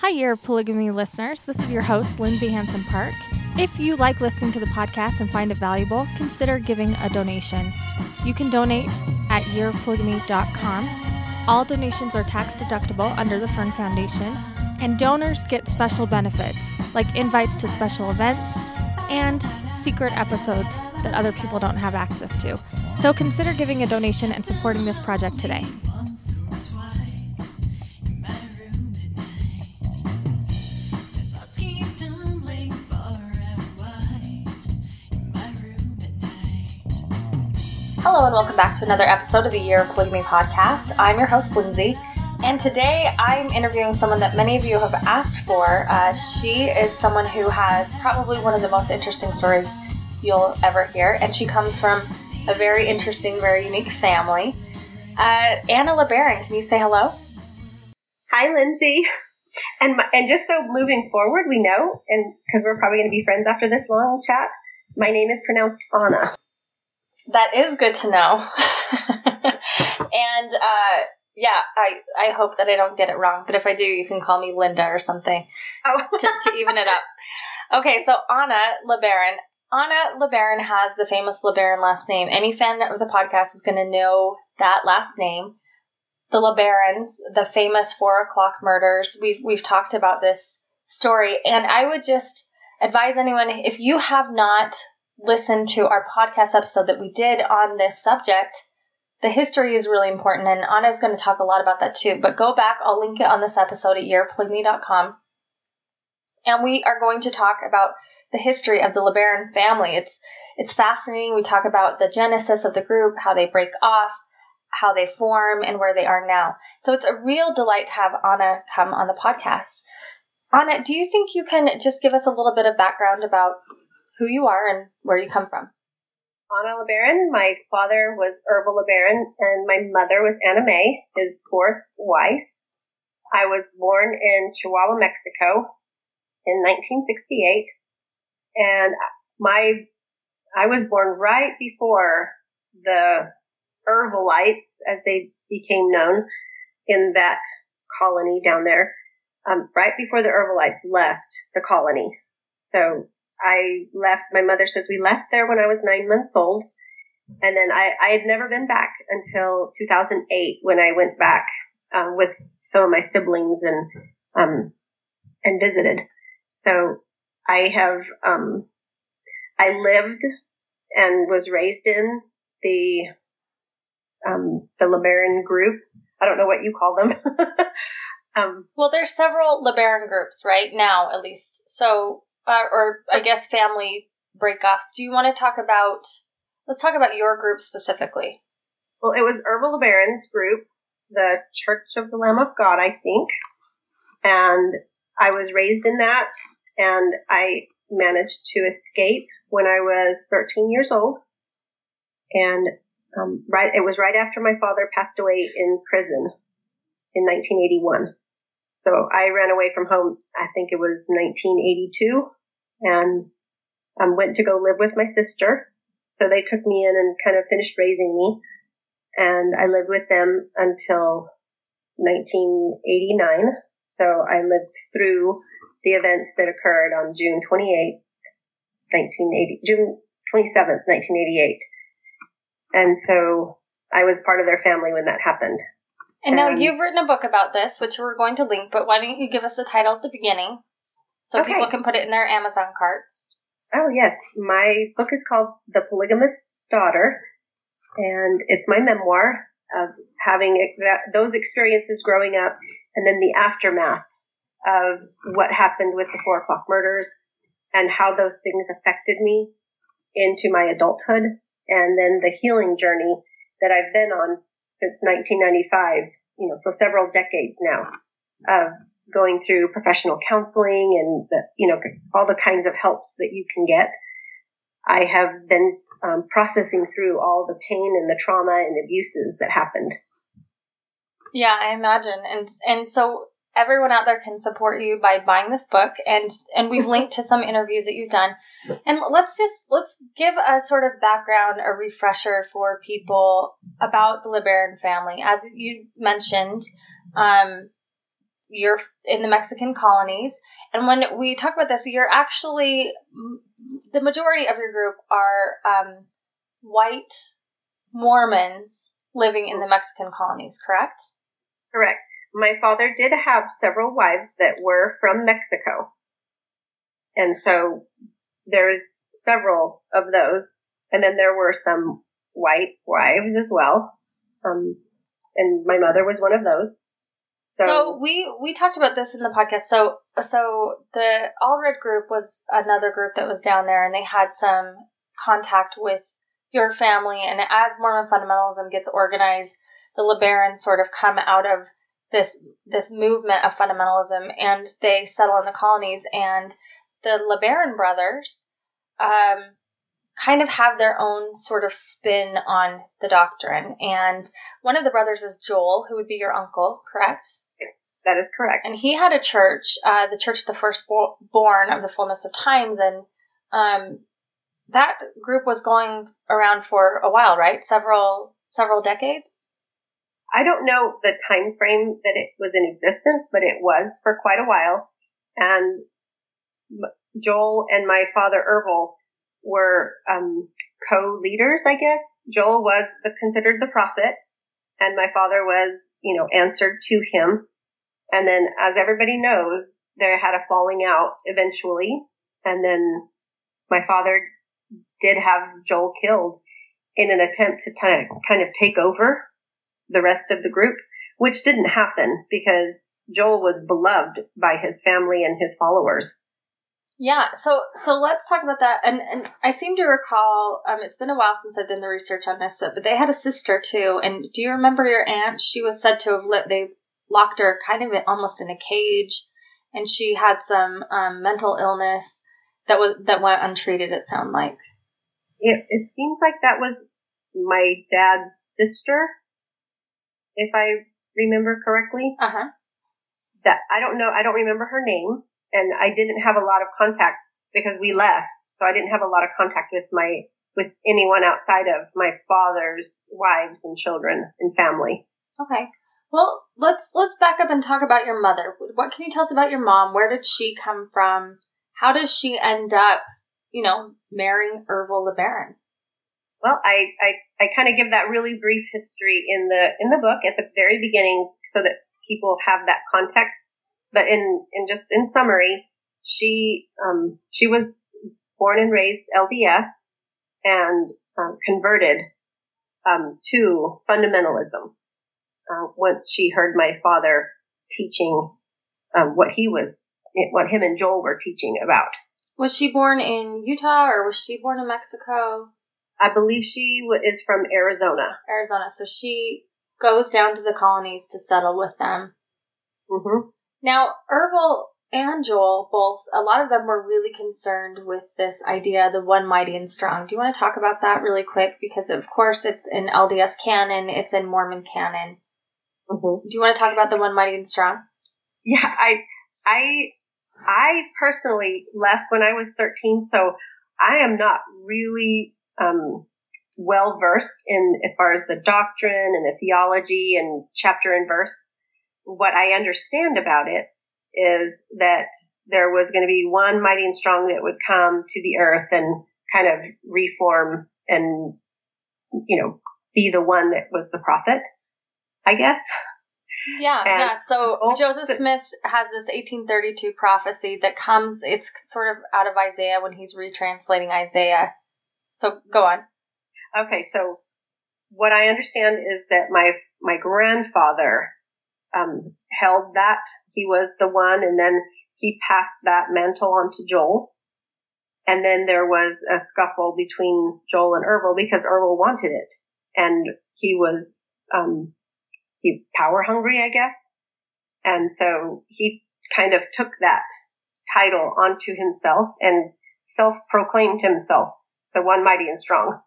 Hi, of Polygamy listeners. This is your host, Lindsay Hansen Park. If you like listening to the podcast and find it valuable, consider giving a donation. You can donate at yearofpolygamy.com. All donations are tax deductible under the Fern Foundation, and donors get special benefits like invites to special events and secret episodes that other people don't have access to. So consider giving a donation and supporting this project today. Hello, and welcome back to another episode of the Year of Polygamy podcast. I'm your host, Lindsay, and today I'm interviewing someone that many of you have asked for. Uh, she is someone who has probably one of the most interesting stories you'll ever hear, and she comes from a very interesting, very unique family. Uh, Anna LeBaron, can you say hello? Hi, Lindsay. And my, and just so moving forward, we know, and because we're probably going to be friends after this long chat, my name is pronounced Anna. That is good to know. and uh, yeah, I I hope that I don't get it wrong, but if I do, you can call me Linda or something Oh, to, to even it up. Okay, so Anna LeBaron. Anna LeBaron has the famous LeBaron last name. Any fan of the podcast is going to know that last name. The LeBarons, the famous four o'clock murders. We've we've talked about this story, and I would just advise anyone if you have not listened to our podcast episode that we did on this subject, the history is really important, and Anna is going to talk a lot about that too. But go back, I'll link it on this episode at yearpolygamy.com. And we are going to talk about the history of the LeBaron family. It's it's fascinating. We talk about the genesis of the group, how they break off, how they form, and where they are now. So it's a real delight to have Anna come on the podcast. Anna, do you think you can just give us a little bit of background about who you are and where you come from? Anna LeBaron. My father was Ervil LeBaron, and my mother was Anna May, his fourth wife. I was born in Chihuahua, Mexico in 1968, and my I was born right before the Ervilites, as they became known, in that colony down there, um, right before the Ervilites left the colony. So I left, my mother says we left there when I was nine months old. And then I, I had never been back until 2008 when I went back um, with some of my siblings and um, and visited. So I have um, I lived and was raised in the um, the LeBaron group. I don't know what you call them. um, Well, there's several LeBaron groups right now, at least. So, uh, or I guess family breakups. Do you want to talk about? Let's talk about your group specifically. well, it was Ervil LeBaron's group, the Church of the Lamb of God, I think, and I was raised in that, and I managed to escape when I was 13 years old, and um, right, it was right after my father passed away in prison in 1981. So I ran away from home. I think it was 1982, and um, went to go live with my sister. So they took me in and kind of finished raising me, and I lived with them until 1989. So I lived through the events that occurred on June 28th, 1980, June 27th, 1988. And so I was part of their family when that happened. And now you've written a book about this, which we're going to link. But why don't you give us the title at the beginning, so Okay. people can put it in their Amazon carts? Oh yes, my book is called The Polygamist's Daughter, and it's my memoir of having ex- those experiences growing up, and then the aftermath of what happened with the four o'clock murders, and how those things affected me into my adulthood, and then the healing journey that I've been on since 1995. You know, so several decades now of going through professional counseling and the, you know all the kinds of helps that you can get. I have been um, processing through all the pain and the trauma and abuses that happened. Yeah, I imagine. And and so everyone out there can support you by buying this book and and we've linked to some interviews that you've done. And let's just let's give a sort of background, a refresher for people about the LeBaron family. As you mentioned, um, you're in the Mexican colonies. And when we talk about this, you're actually the majority of your group are um, white Mormons living in the Mexican colonies, correct? Correct. My father did have several wives that were from Mexico. And so there's several of those. And then there were some white wives as well. Um, and my mother was one of those. So, so, we we talked about this in the podcast. So so the Allred group was another group that was down there, and they had some contact with your family. And as Mormon fundamentalism gets organized, the LeBarons sort of come out of this this movement of fundamentalism, and they settle in the colonies. And the LeBaron brothers um, kind of have their own sort of spin on the doctrine. And one of the brothers is Joel, who would be your uncle, correct? That is correct. And he had a church, uh, the Church of the Firstborn of the Fullness of Times, and um, that group was going around for a while, right? Several several decades. I don't know the time frame that it was in existence, but it was for quite a while. And Joel and my father Ervil were um, co-leaders, I guess. Joel was the, considered the prophet, and my father was, you know, answered to him. And then, as everybody knows, they had a falling out eventually. And then my father did have Joel killed in an attempt to kind of, kind of take over the rest of the group, which didn't happen because Joel was beloved by his family and his followers. Yeah, so so let's talk about that. And and I seem to recall, um, it's been a while since I've done the research on this, but they had a sister too. And do you remember your aunt? She was said to have lit. They locked her kind of almost in a cage, and she had some um, mental illness that was that went untreated. It sounded like. It it seems like that was my dad's sister, if I remember correctly. Uh huh. That I don't know. I don't remember her name, and I didn't have a lot of contact because we left, so I didn't have a lot of contact with my with anyone outside of my father's wives and children and family. Okay. Well, let's let's back up and talk about your mother. What can you tell us about your mom? Where did she come from? How does she end up, you know, marrying Ervil LeBaron? Well, I I, I kind of give that really brief history in the in the book at the very beginning so that people have that context. But in in just in summary, she um she was born and raised LDS and um, converted um, to fundamentalism uh, once she heard my father teaching um, what he was, what him and Joel were teaching about. Was she born in Utah or was she born in Mexico? I believe she is from Arizona. Arizona. So she goes down to the colonies to settle with them. Mm-hmm. Now, Ervil and Joel both, a lot of them were really concerned with this idea, the one mighty and strong. Do you want to talk about that really quick? Because, of course, it's in LDS canon, it's in Mormon canon. Mm-hmm. Do you want to talk about the one mighty and strong? Yeah, I, I, I personally left when I was 13, so I am not really um, well versed in as far as the doctrine and the theology and chapter and verse. What I understand about it is that there was going to be one mighty and strong that would come to the earth and kind of reform and, you know, be the one that was the prophet. I guess. Yeah, and yeah. So Joseph Smith has this 1832 prophecy that comes, it's sort of out of Isaiah when he's retranslating Isaiah. So go on. Okay, so what I understand is that my my grandfather um, held that he was the one, and then he passed that mantle on to Joel. And then there was a scuffle between Joel and Ervil because Ervil wanted it, and he was um, power hungry, I guess. And so he kind of took that title onto himself and self proclaimed himself the one mighty and strong.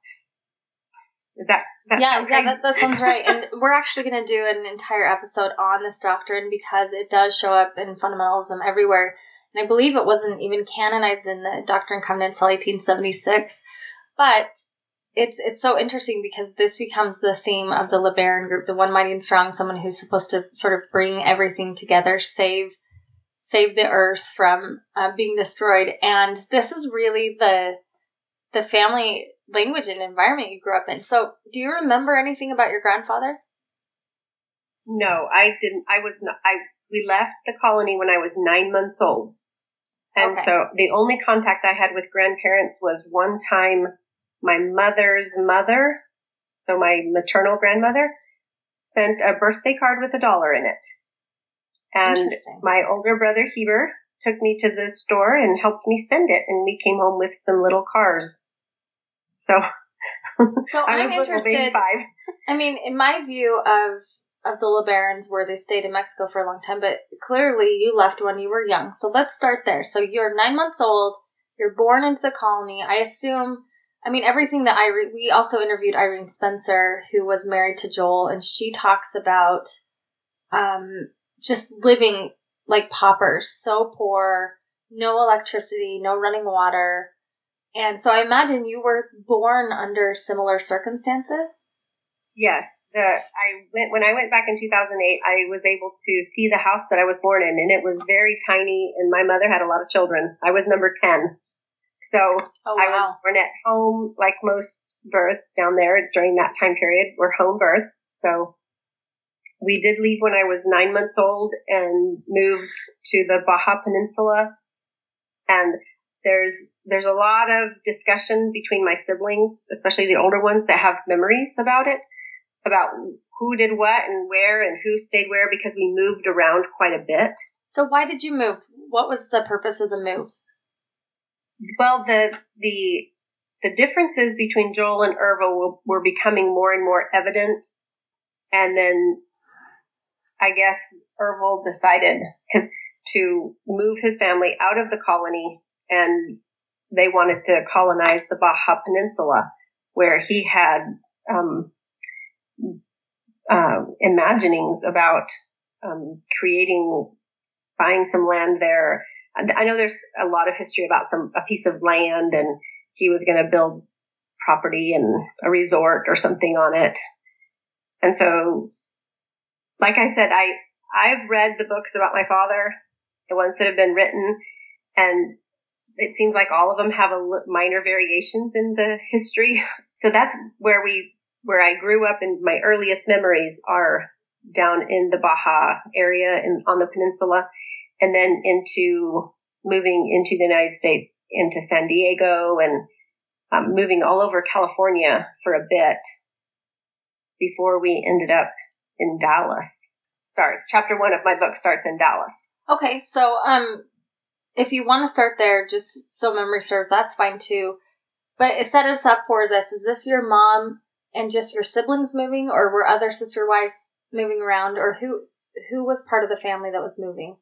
Is that, that yeah, yeah, that, that sounds right. and we're actually going to do an entire episode on this doctrine because it does show up in fundamentalism everywhere. And I believe it wasn't even canonized in the Doctrine and Covenants until 1876. But it's it's so interesting because this becomes the theme of the LeBaron group, the one mighty and strong, someone who's supposed to sort of bring everything together, save save the earth from uh, being destroyed. And this is really the the family language and environment you grew up in. So, do you remember anything about your grandfather? No, I didn't. I was not. I we left the colony when I was nine months old, and okay. so the only contact I had with grandparents was one time my mother's mother, so my maternal grandmother, sent a birthday card with a dollar in it. And my older brother Heber took me to the store and helped me spend it, and we came home with some little cars. So, so I am interested. I mean, in my view of of the LeBarons, where they stayed in Mexico for a long time, but clearly you left when you were young. So let's start there. So you're nine months old. You're born into the colony. I assume I mean, everything that Irene, we also interviewed Irene Spencer, who was married to Joel, and she talks about um, just living like paupers, so poor, no electricity, no running water. And so I imagine you were born under similar circumstances. Yes. The, I went when I went back in 2008. I was able to see the house that I was born in, and it was very tiny. And my mother had a lot of children. I was number 10, so oh, wow. I was born at home, like most births down there during that time period were home births. So we did leave when I was nine months old and moved to the Baja Peninsula. And there's there's a lot of discussion between my siblings, especially the older ones that have memories about it, about who did what and where and who stayed where because we moved around quite a bit. So why did you move? What was the purpose of the move? Well, the the the differences between Joel and Ervil were becoming more and more evident, and then I guess Ervil decided to move his family out of the colony, and they wanted to colonize the Baja Peninsula, where he had um, uh, imaginings about um, creating, buying some land there I know there's a lot of history about some a piece of land, and he was going to build property and a resort or something on it. And so, like I said, I I've read the books about my father, the ones that have been written, and it seems like all of them have a minor variations in the history. So that's where we where I grew up, and my earliest memories are down in the Baja area and on the peninsula and then into moving into the United States, into San Diego, and um, moving all over California for a bit before we ended up in Dallas. Starts chapter one of my book starts in Dallas. Okay, so um, if you want to start there, just so memory serves, that's fine too. But it set us up for this. Is this your mom and just your siblings moving, or were other sister wives moving around, or who who was part of the family that was moving?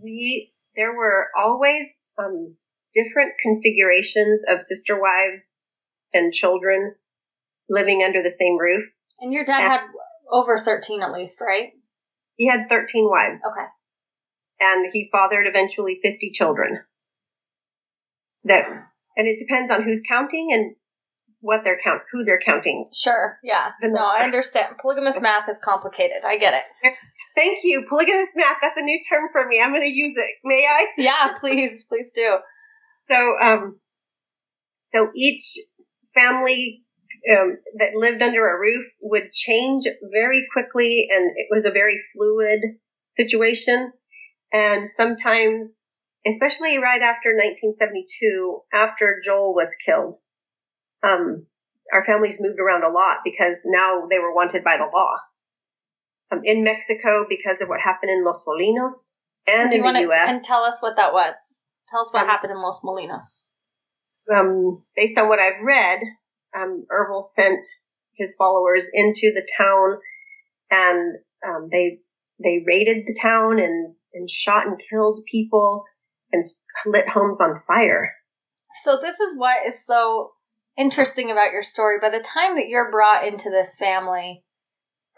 we there were always um, different configurations of sister wives and children living under the same roof. And your dad and had over 13 at least, right? He had 13 wives. Okay. And he fathered eventually 50 children. That and it depends on who's counting and what they're count who they're counting. Sure. Yeah. No, I understand. Polygamous math is complicated. I get it. Thank you. Polygamous math. That's a new term for me. I'm going to use it. May I? yeah, please, please do. So, um, so each family um, that lived under a roof would change very quickly, and it was a very fluid situation. And sometimes, especially right after 1972, after Joel was killed, um, our families moved around a lot because now they were wanted by the law um, in Mexico because of what happened in Los Molinos and in the U.S. And tell us what that was. Tell us what um, happened in Los Molinos. Um, based on what I've read, um, Ervil sent his followers into the town, and um, they they raided the town and and shot and killed people and lit homes on fire. So this is what is so interesting about your story. By the time that you're brought into this family,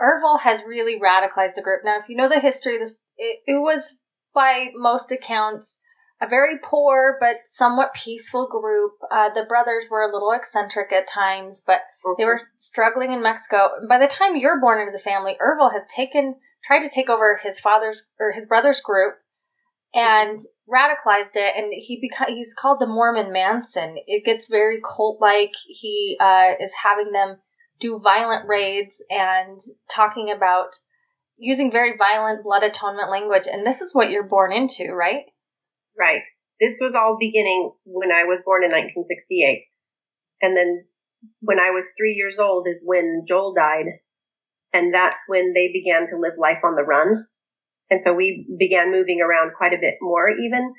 Ervil has really radicalized the group. Now, if you know the history, this it, it was by most accounts a very poor but somewhat peaceful group. Uh, the brothers were a little eccentric at times, but mm-hmm. they were struggling in Mexico. By the time you're born into the family, Ervil has taken tried to take over his father's or his brother's group and radicalized it and he beca- he's called the Mormon Manson. It gets very cult like. He uh, is having them do violent raids and talking about using very violent blood atonement language and this is what you're born into, right? Right. This was all beginning when I was born in 1968. And then when I was three years old is when Joel died. And that's when they began to live life on the run. And so we began moving around quite a bit more even.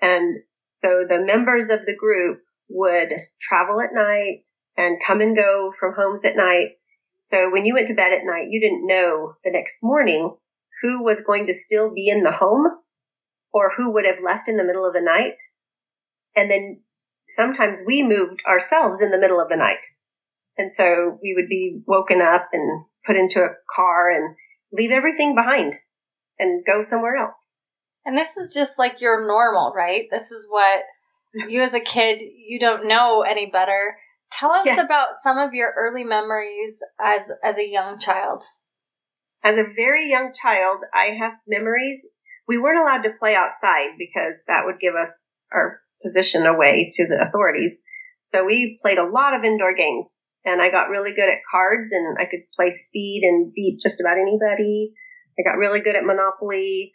And so the members of the group would travel at night and come and go from homes at night. So when you went to bed at night, you didn't know the next morning who was going to still be in the home or who would have left in the middle of the night. And then sometimes we moved ourselves in the middle of the night. And so we would be woken up and put into a car and leave everything behind and go somewhere else. And this is just like your normal, right? This is what you as a kid, you don't know any better. Tell us yeah. about some of your early memories as as a young child. As a very young child, I have memories we weren't allowed to play outside because that would give us our position away to the authorities. So we played a lot of indoor games and I got really good at cards and I could play speed and beat just about anybody. I got really good at Monopoly.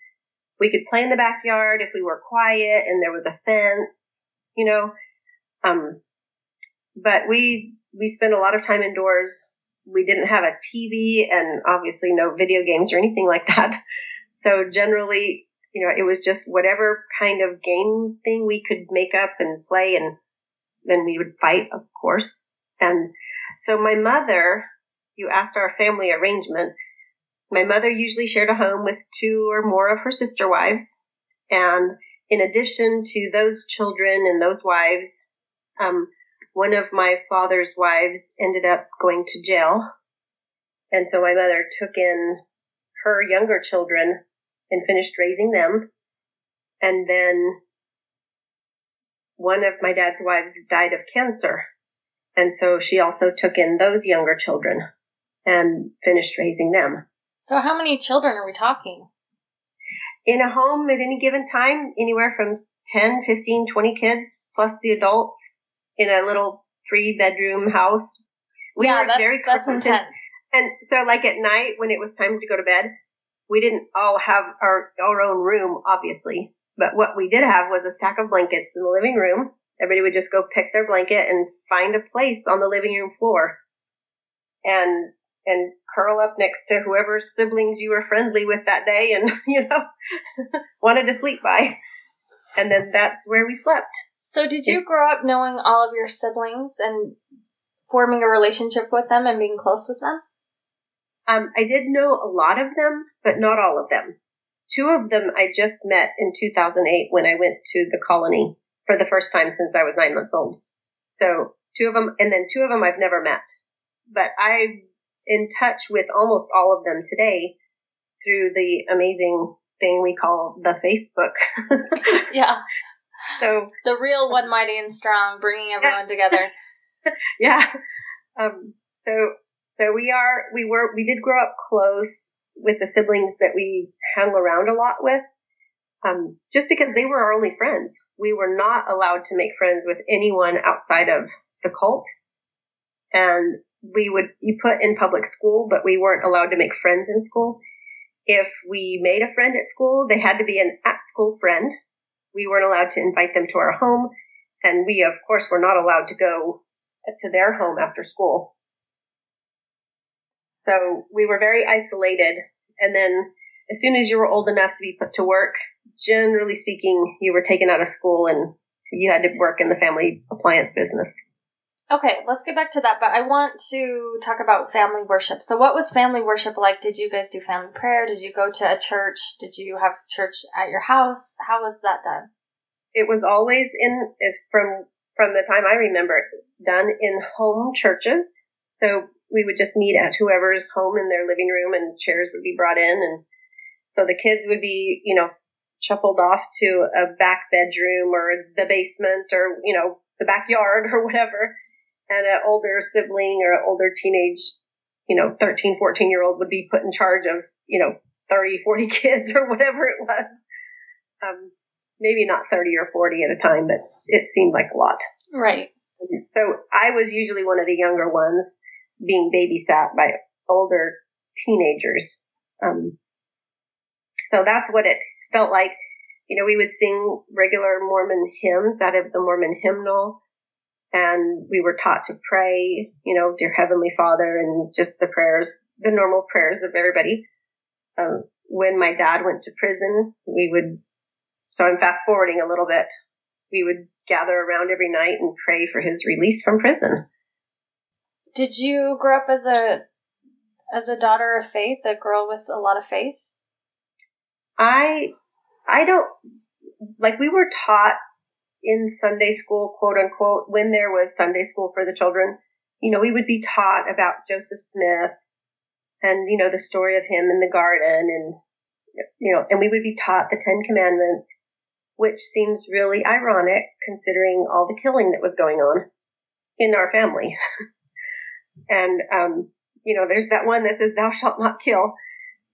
We could play in the backyard if we were quiet and there was a fence, you know. Um, but we we spent a lot of time indoors. We didn't have a TV and obviously no video games or anything like that. So generally, you know, it was just whatever kind of game thing we could make up and play, and then we would fight, of course. And so my mother, you asked our family arrangement. My mother usually shared a home with two or more of her sister wives. And in addition to those children and those wives, um, one of my father's wives ended up going to jail. And so my mother took in her younger children and finished raising them. And then one of my dad's wives died of cancer. And so she also took in those younger children and finished raising them. So how many children are we talking? In a home at any given time, anywhere from 10, 15, 20 kids plus the adults in a little three bedroom house. We yeah, that's, very that's intense. And so like at night when it was time to go to bed, we didn't all have our, our own room, obviously, but what we did have was a stack of blankets in the living room. Everybody would just go pick their blanket and find a place on the living room floor and, and curl up next to whoever siblings you were friendly with that day and, you know, wanted to sleep by. And then that's where we slept. So did you grow up knowing all of your siblings and forming a relationship with them and being close with them? Um, I did know a lot of them, but not all of them. Two of them I just met in 2008 when I went to the colony for the first time since I was nine months old. So two of them, and then two of them I've never met. But I'm in touch with almost all of them today through the amazing thing we call the Facebook. yeah. So the real one mighty and strong, bringing everyone together. yeah. Um, so so we are, we were, we did grow up close with the siblings that we hung around a lot with, um, just because they were our only friends. We were not allowed to make friends with anyone outside of the cult. And we would be put in public school, but we weren't allowed to make friends in school. If we made a friend at school, they had to be an at school friend. We weren't allowed to invite them to our home. And we, of course, were not allowed to go to their home after school. So we were very isolated. And then as soon as you were old enough to be put to work, generally speaking, you were taken out of school and you had to work in the family appliance business. Okay, let's get back to that, but I want to talk about family worship. So, what was family worship like? Did you guys do family prayer? Did you go to a church? Did you have church at your house? How was that done? It was always in is from from the time I remember done in home churches. So we would just meet at whoever's home in their living room and chairs would be brought in and so the kids would be, you know, shuffled off to a back bedroom or the basement or, you know, the backyard or whatever. And an older sibling or an older teenage, you know, 13, 14 year old would be put in charge of, you know, 30, 40 kids or whatever it was. Um, maybe not 30 or 40 at a time, but it seemed like a lot. Right. So I was usually one of the younger ones being babysat by older teenagers. Um, so that's what it felt like. You know, we would sing regular Mormon hymns out of the Mormon hymnal, and we were taught to pray, you know, Dear Heavenly Father, and just the prayers, the normal prayers of everybody. Um, when my dad went to prison, we would, so I'm fast forwarding a little bit, we would gather around every night and pray for his release from prison. Did you grow up as a as a daughter of faith, a girl with a lot of faith? I I don't like we were taught in Sunday school, quote unquote, when there was Sunday school for the children. You know, we would be taught about Joseph Smith and you know the story of him in the garden and you know, and we would be taught the 10 commandments, which seems really ironic considering all the killing that was going on in our family. and um, you know, there's that one that says thou shalt not kill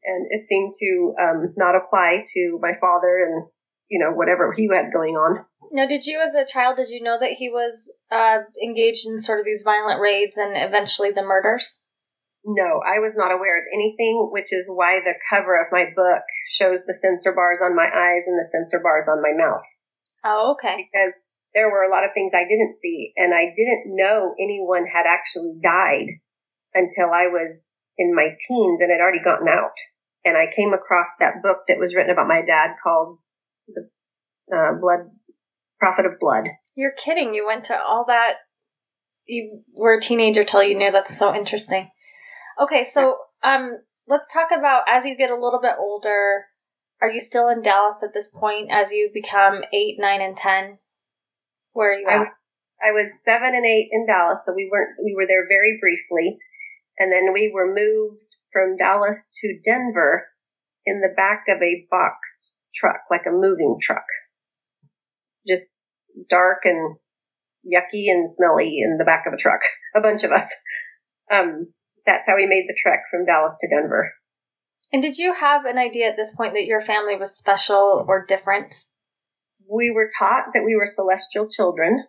and it seemed to um, not apply to my father and you know whatever he had going on. Now, did you, as a child, did you know that he was uh, engaged in sort of these violent raids and eventually the murders? No, I was not aware of anything, which is why the cover of my book shows the censor bars on my eyes and the censor bars on my mouth. Oh, okay. Because there were a lot of things I didn't see, and I didn't know anyone had actually died until I was in my teens and had already gotten out and I came across that book that was written about my dad called The uh, Blood Prophet of Blood. You're kidding. You went to all that. You were a teenager till you knew. That's so interesting. Okay, so um, let's talk about as you get a little bit older. Are you still in Dallas at this point? As you become eight, nine, and ten, where are you at? I, I was seven and eight in Dallas, so we weren't. We were there very briefly, and then we were moved from Dallas to Denver in the back of a box truck, like a moving truck. Just dark and yucky and smelly in the back of a truck. A bunch of us. Um, that's how we made the trek from Dallas to Denver. And did you have an idea at this point that your family was special or different? We were taught that we were celestial children.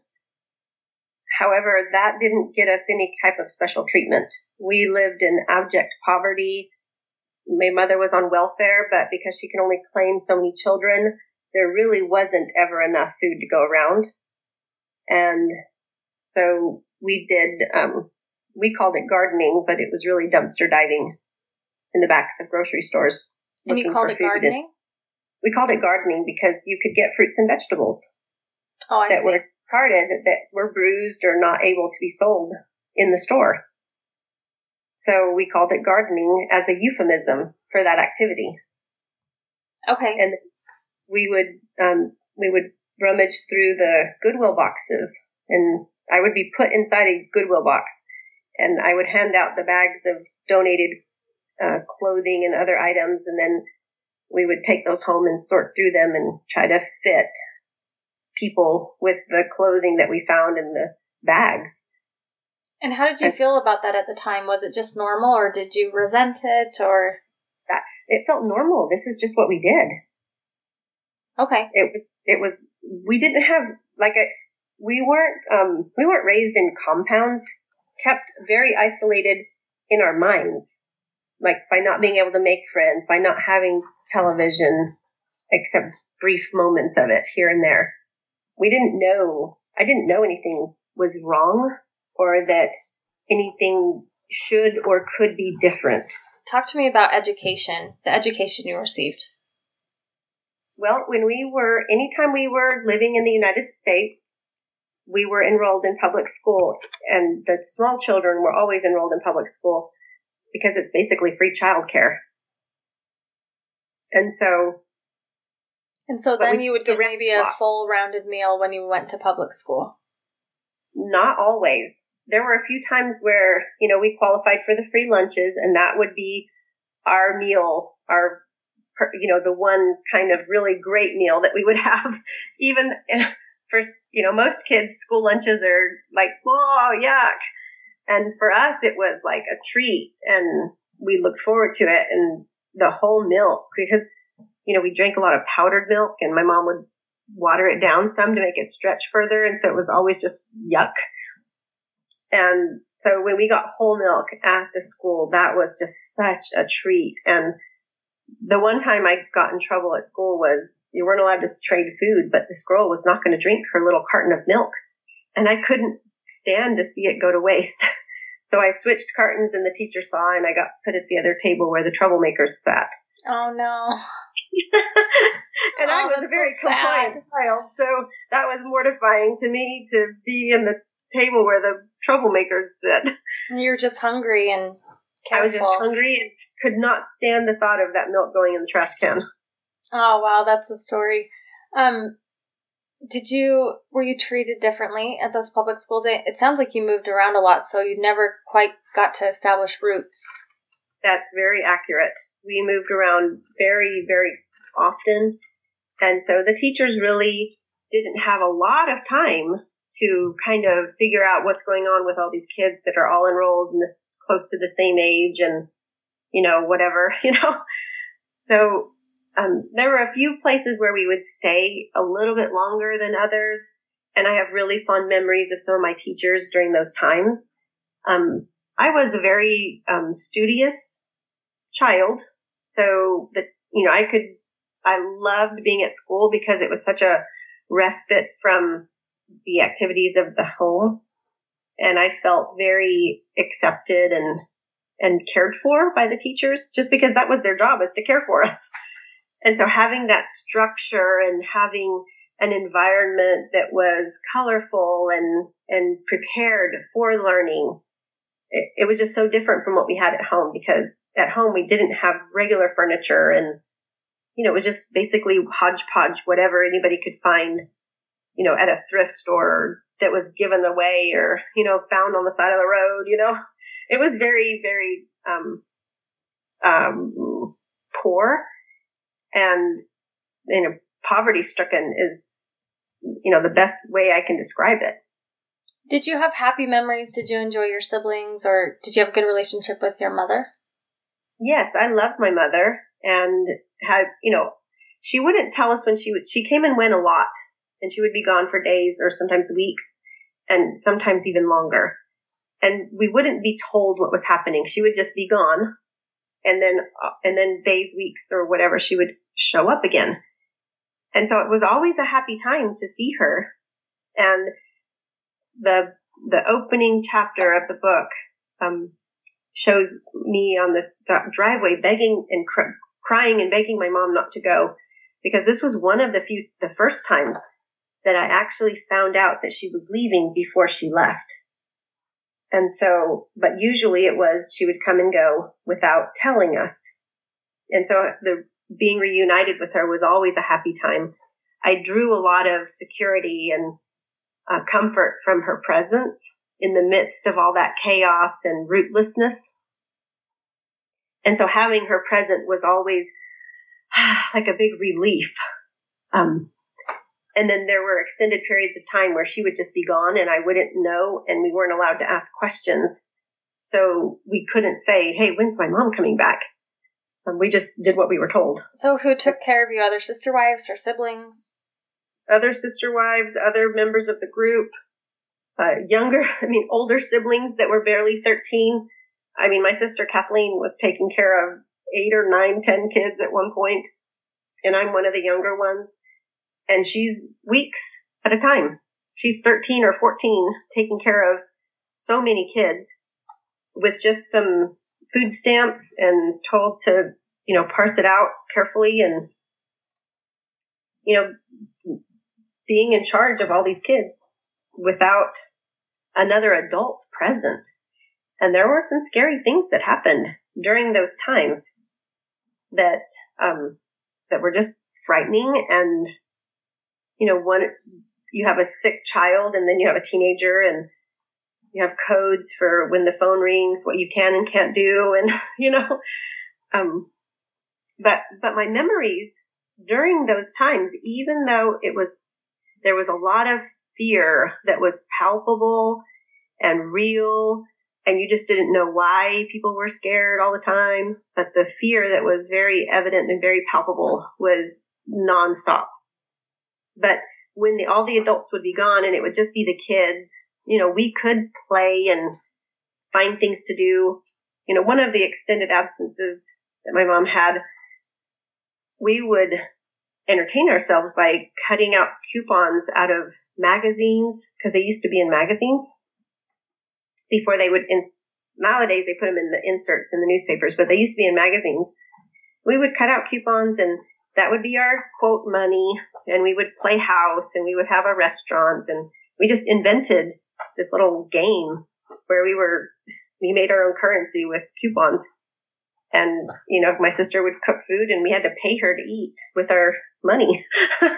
However, that didn't get us any type of special treatment. We lived in abject poverty. My mother was on welfare, but because she can only claim so many children, there really wasn't ever enough food to go around. And so we did, um, we called it gardening, but it was really dumpster diving in the backs of grocery stores. And you called it gardening? We called it gardening because you could get fruits and vegetables oh, that see. were carted that were bruised or not able to be sold in the store. So we called it gardening as a euphemism for that activity. Okay. And we would um, we would rummage through the Goodwill boxes, and I would be put inside a Goodwill box, and I would hand out the bags of donated uh, clothing and other items, and then we would take those home and sort through them and try to fit people with the clothing that we found in the bags. And how did you feel about that at the time? Was it just normal or did you resent it or that it felt normal. This is just what we did. Okay. It was it was we didn't have like a we weren't um we weren't raised in compounds, kept very isolated in our minds. Like by not being able to make friends, by not having television except brief moments of it here and there. We didn't know I didn't know anything was wrong or that anything should or could be different. Talk to me about education, the education you received. Well, when we were, anytime we were living in the United States, we were enrolled in public school, and the small children were always enrolled in public school because it's basically free childcare. And so. And so then you would get maybe a full rounded meal when you went to public school. Not always there were a few times where, you know, we qualified for the free lunches and that would be our meal, our you know, the one kind of really great meal that we would have. Even for, you know, most kids, school lunches are like, oh, yuck. And for us, it was like a treat and we looked forward to it and the whole milk because, you know, we drank a lot of powdered milk and my mom would water it down some to make it stretch further. And so it was always just yuck. And so when we got whole milk at the school, that was just such a treat. And the one time I got in trouble at school was you weren't allowed to trade food, but this girl was not going to drink her little carton of milk. And I couldn't stand to see it go to waste. So I switched cartons and the teacher saw and I got put at the other table where the troublemakers sat. Oh no. and oh, I was a very so compliant child, so that was mortifying to me to be in the table where the troublemakers sit. You were just hungry and careful. I was just hungry and could not stand the thought of that milk going in the trash can. Oh wow, that's a story. Um, did you were you treated differently at those public schools? It sounds like you moved around a lot, so you never quite got to establish roots. That's very accurate. We moved around very, very often, and so the teachers really didn't have a lot of time to kind of figure out what's going on with all these kids that are all enrolled and this close to the same age and you know whatever you know so um, there were a few places where we would stay a little bit longer than others, and I have really fond memories of some of my teachers during those times. Um, I was a very um, studious child, so that you know I could I loved being at school because it was such a respite from the activities of the home, and I felt very accepted and and cared for by the teachers just because that was their job is to care for us. And so having that structure and having an environment that was colorful and, and prepared for learning, it, it was just so different from what we had at home because at home we didn't have regular furniture and, you know, it was just basically hodgepodge, whatever anybody could find, you know, at a thrift store that was given away or, you know, found on the side of the road, you know. It was very, very um, um, poor and you know poverty stricken is you know the best way I can describe it. Did you have happy memories? Did you enjoy your siblings, or did you have a good relationship with your mother? Yes, I loved my mother, and had you know she wouldn't tell us when she would. She came and went a lot, and she would be gone for days or sometimes weeks, and sometimes even longer. And we wouldn't be told what was happening. She would just be gone, and then uh, and then days, weeks, or whatever, she would show up again. And so it was always a happy time to see her. And the the opening chapter of the book um, shows me on this driveway begging and cr- crying and begging my mom not to go because this was one of the few the first times that I actually found out that she was leaving before she left. And so, but usually it was she would come and go without telling us. And so the being reunited with her was always a happy time. I drew a lot of security and uh, comfort from her presence in the midst of all that chaos and rootlessness. And so having her present was always like a big relief. Um, and then there were extended periods of time where she would just be gone and I wouldn't know and we weren't allowed to ask questions. So we couldn't say, Hey, when's my mom coming back? Um, we just did what we were told. So, who took care of you? Other sister wives or siblings? Other sister wives, other members of the group, uh, younger, I mean, older siblings that were barely 13. I mean, my sister Kathleen was taking care of eight or nine, ten kids at one point, and I'm one of the younger ones. And she's weeks at a time. She's 13 or 14 taking care of so many kids with just some food stamps and told to, you know, parse it out carefully and, you know, being in charge of all these kids without another adult present. And there were some scary things that happened during those times that, um, that were just frightening and, you know, one, you have a sick child and then you have a teenager and you have codes for when the phone rings, what you can and can't do, and you know, um, but but my memories during those times, even though it was there was a lot of fear that was palpable and real and you just didn't know why people were scared all the time. But the fear that was very evident and very palpable was nonstop. But when the, all the adults would be gone and it would just be the kids, you know, we could play and find things to do. You know, one of the extended absences that my mom had, we would entertain ourselves by cutting out coupons out of magazines because they used to be in magazines before they would. In, nowadays they put them in the inserts in the newspapers, but they used to be in magazines. We would cut out coupons and that would be our quote money and we would play house and we would have a restaurant and we just invented this little game where we were we made our own currency with coupons. And you know my sister would cook food and we had to pay her to eat with our money.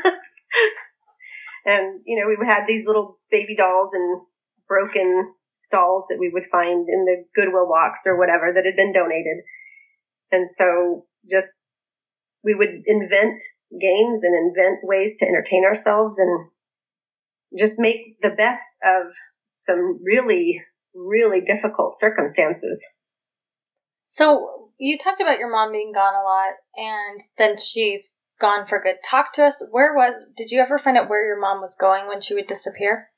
And you know we had these little baby dolls and broken dolls that we would find in the goodwill box or whatever that had been donated. And so just we would invent games and invent ways to entertain ourselves and just make the best of some really, really difficult circumstances. So you talked about your mom being gone a lot and then she's gone for good. Talk to us. Where was, did you ever find out where your mom was going when she would disappear?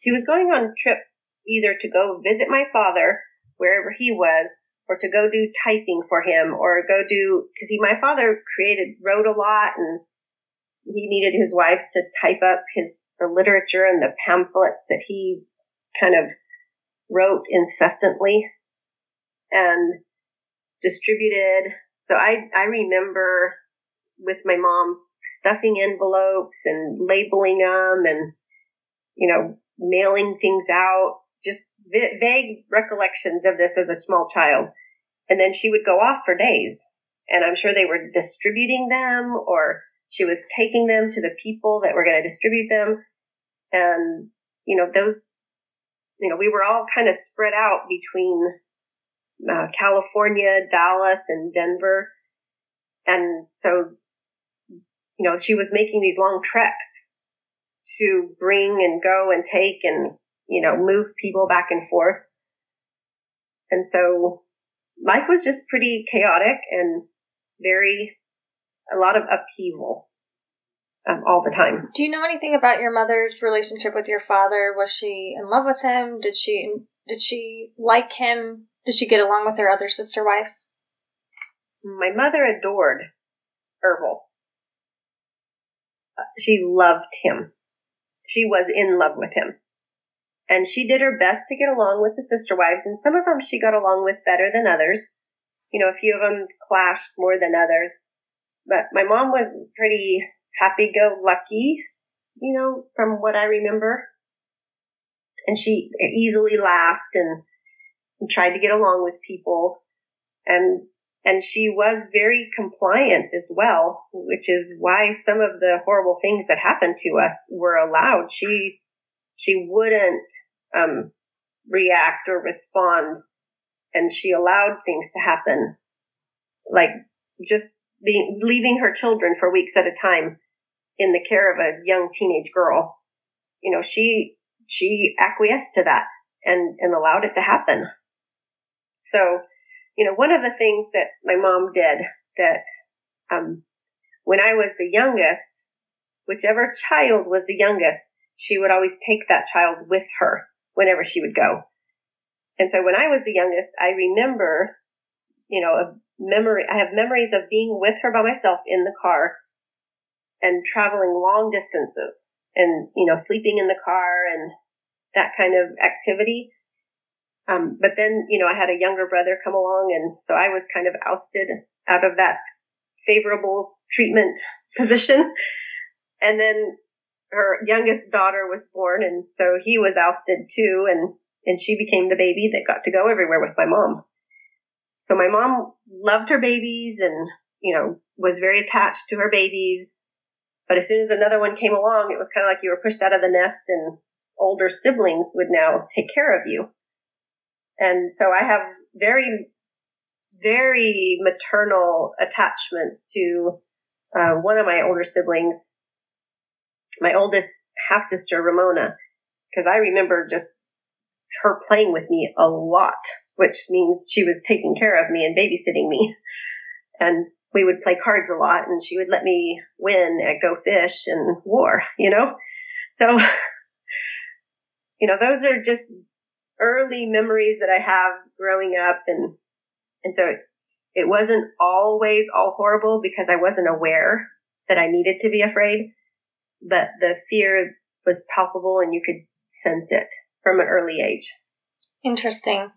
She was going on trips either to go visit my father wherever he was or to go do typing for him or go do because he my father created wrote a lot and he needed his wives to type up his the literature and the pamphlets that he kind of wrote incessantly and distributed so i i remember with my mom stuffing envelopes and labeling them and you know mailing things out just vague recollections of this as a small child. And then she would go off for days. And I'm sure they were distributing them or she was taking them to the people that were going to distribute them. And, you know, those, you know, we were all kind of spread out between uh, California, Dallas, and Denver. And so, you know, she was making these long treks to bring and go and take and you know, move people back and forth. And so life was just pretty chaotic and very, a lot of upheaval um, all the time. Do you know anything about your mother's relationship with your father? Was she in love with him? Did she, did she like him? Did she get along with her other sister wives? My mother adored Ervil. Uh, she loved him. She was in love with him and she did her best to get along with the sister wives, and some of them she got along with better than others. You know, a few of them clashed more than others. But my mom was pretty happy go lucky, you know, from what I remember. And she easily laughed and, and tried to get along with people. And and she was very compliant as well, which is why some of the horrible things that happened to us were allowed. She she wouldn't um, react or respond, and she allowed things to happen, like just being leaving her children for weeks at a time in the care of a young teenage girl. You know, she she acquiesced to that and and allowed it to happen. So, you know, one of the things that my mom did that um, when I was the youngest, whichever child was the youngest, she would always take that child with her whenever she would go. And so when I was the youngest, I remember, you know, a memory, I have memories of being with her by myself in the car and traveling long distances and, you know, sleeping in the car and that kind of activity. Um, but then, you know, I had a younger brother come along and so I was kind of ousted out of that favorable treatment position. And then her youngest daughter was born, and so he was ousted too, and and she became the baby that got to go everywhere with my mom. So my mom loved her babies, and you know was very attached to her babies. But as soon as another one came along, it was kind of like you were pushed out of the nest, and older siblings would now take care of you. And so I have very very maternal attachments to uh, one of my older siblings, my oldest half sister Ramona, because I remember just her playing with me a lot, which means she was taking care of me and babysitting me. And we would play cards a lot and she would let me win at Go Fish and War, you know? So, you know, those are just early memories that I have growing up and, and so it, it wasn't always all horrible because I wasn't aware that I needed to be afraid, but the fear was palpable and you could sense it from an early age. Interesting.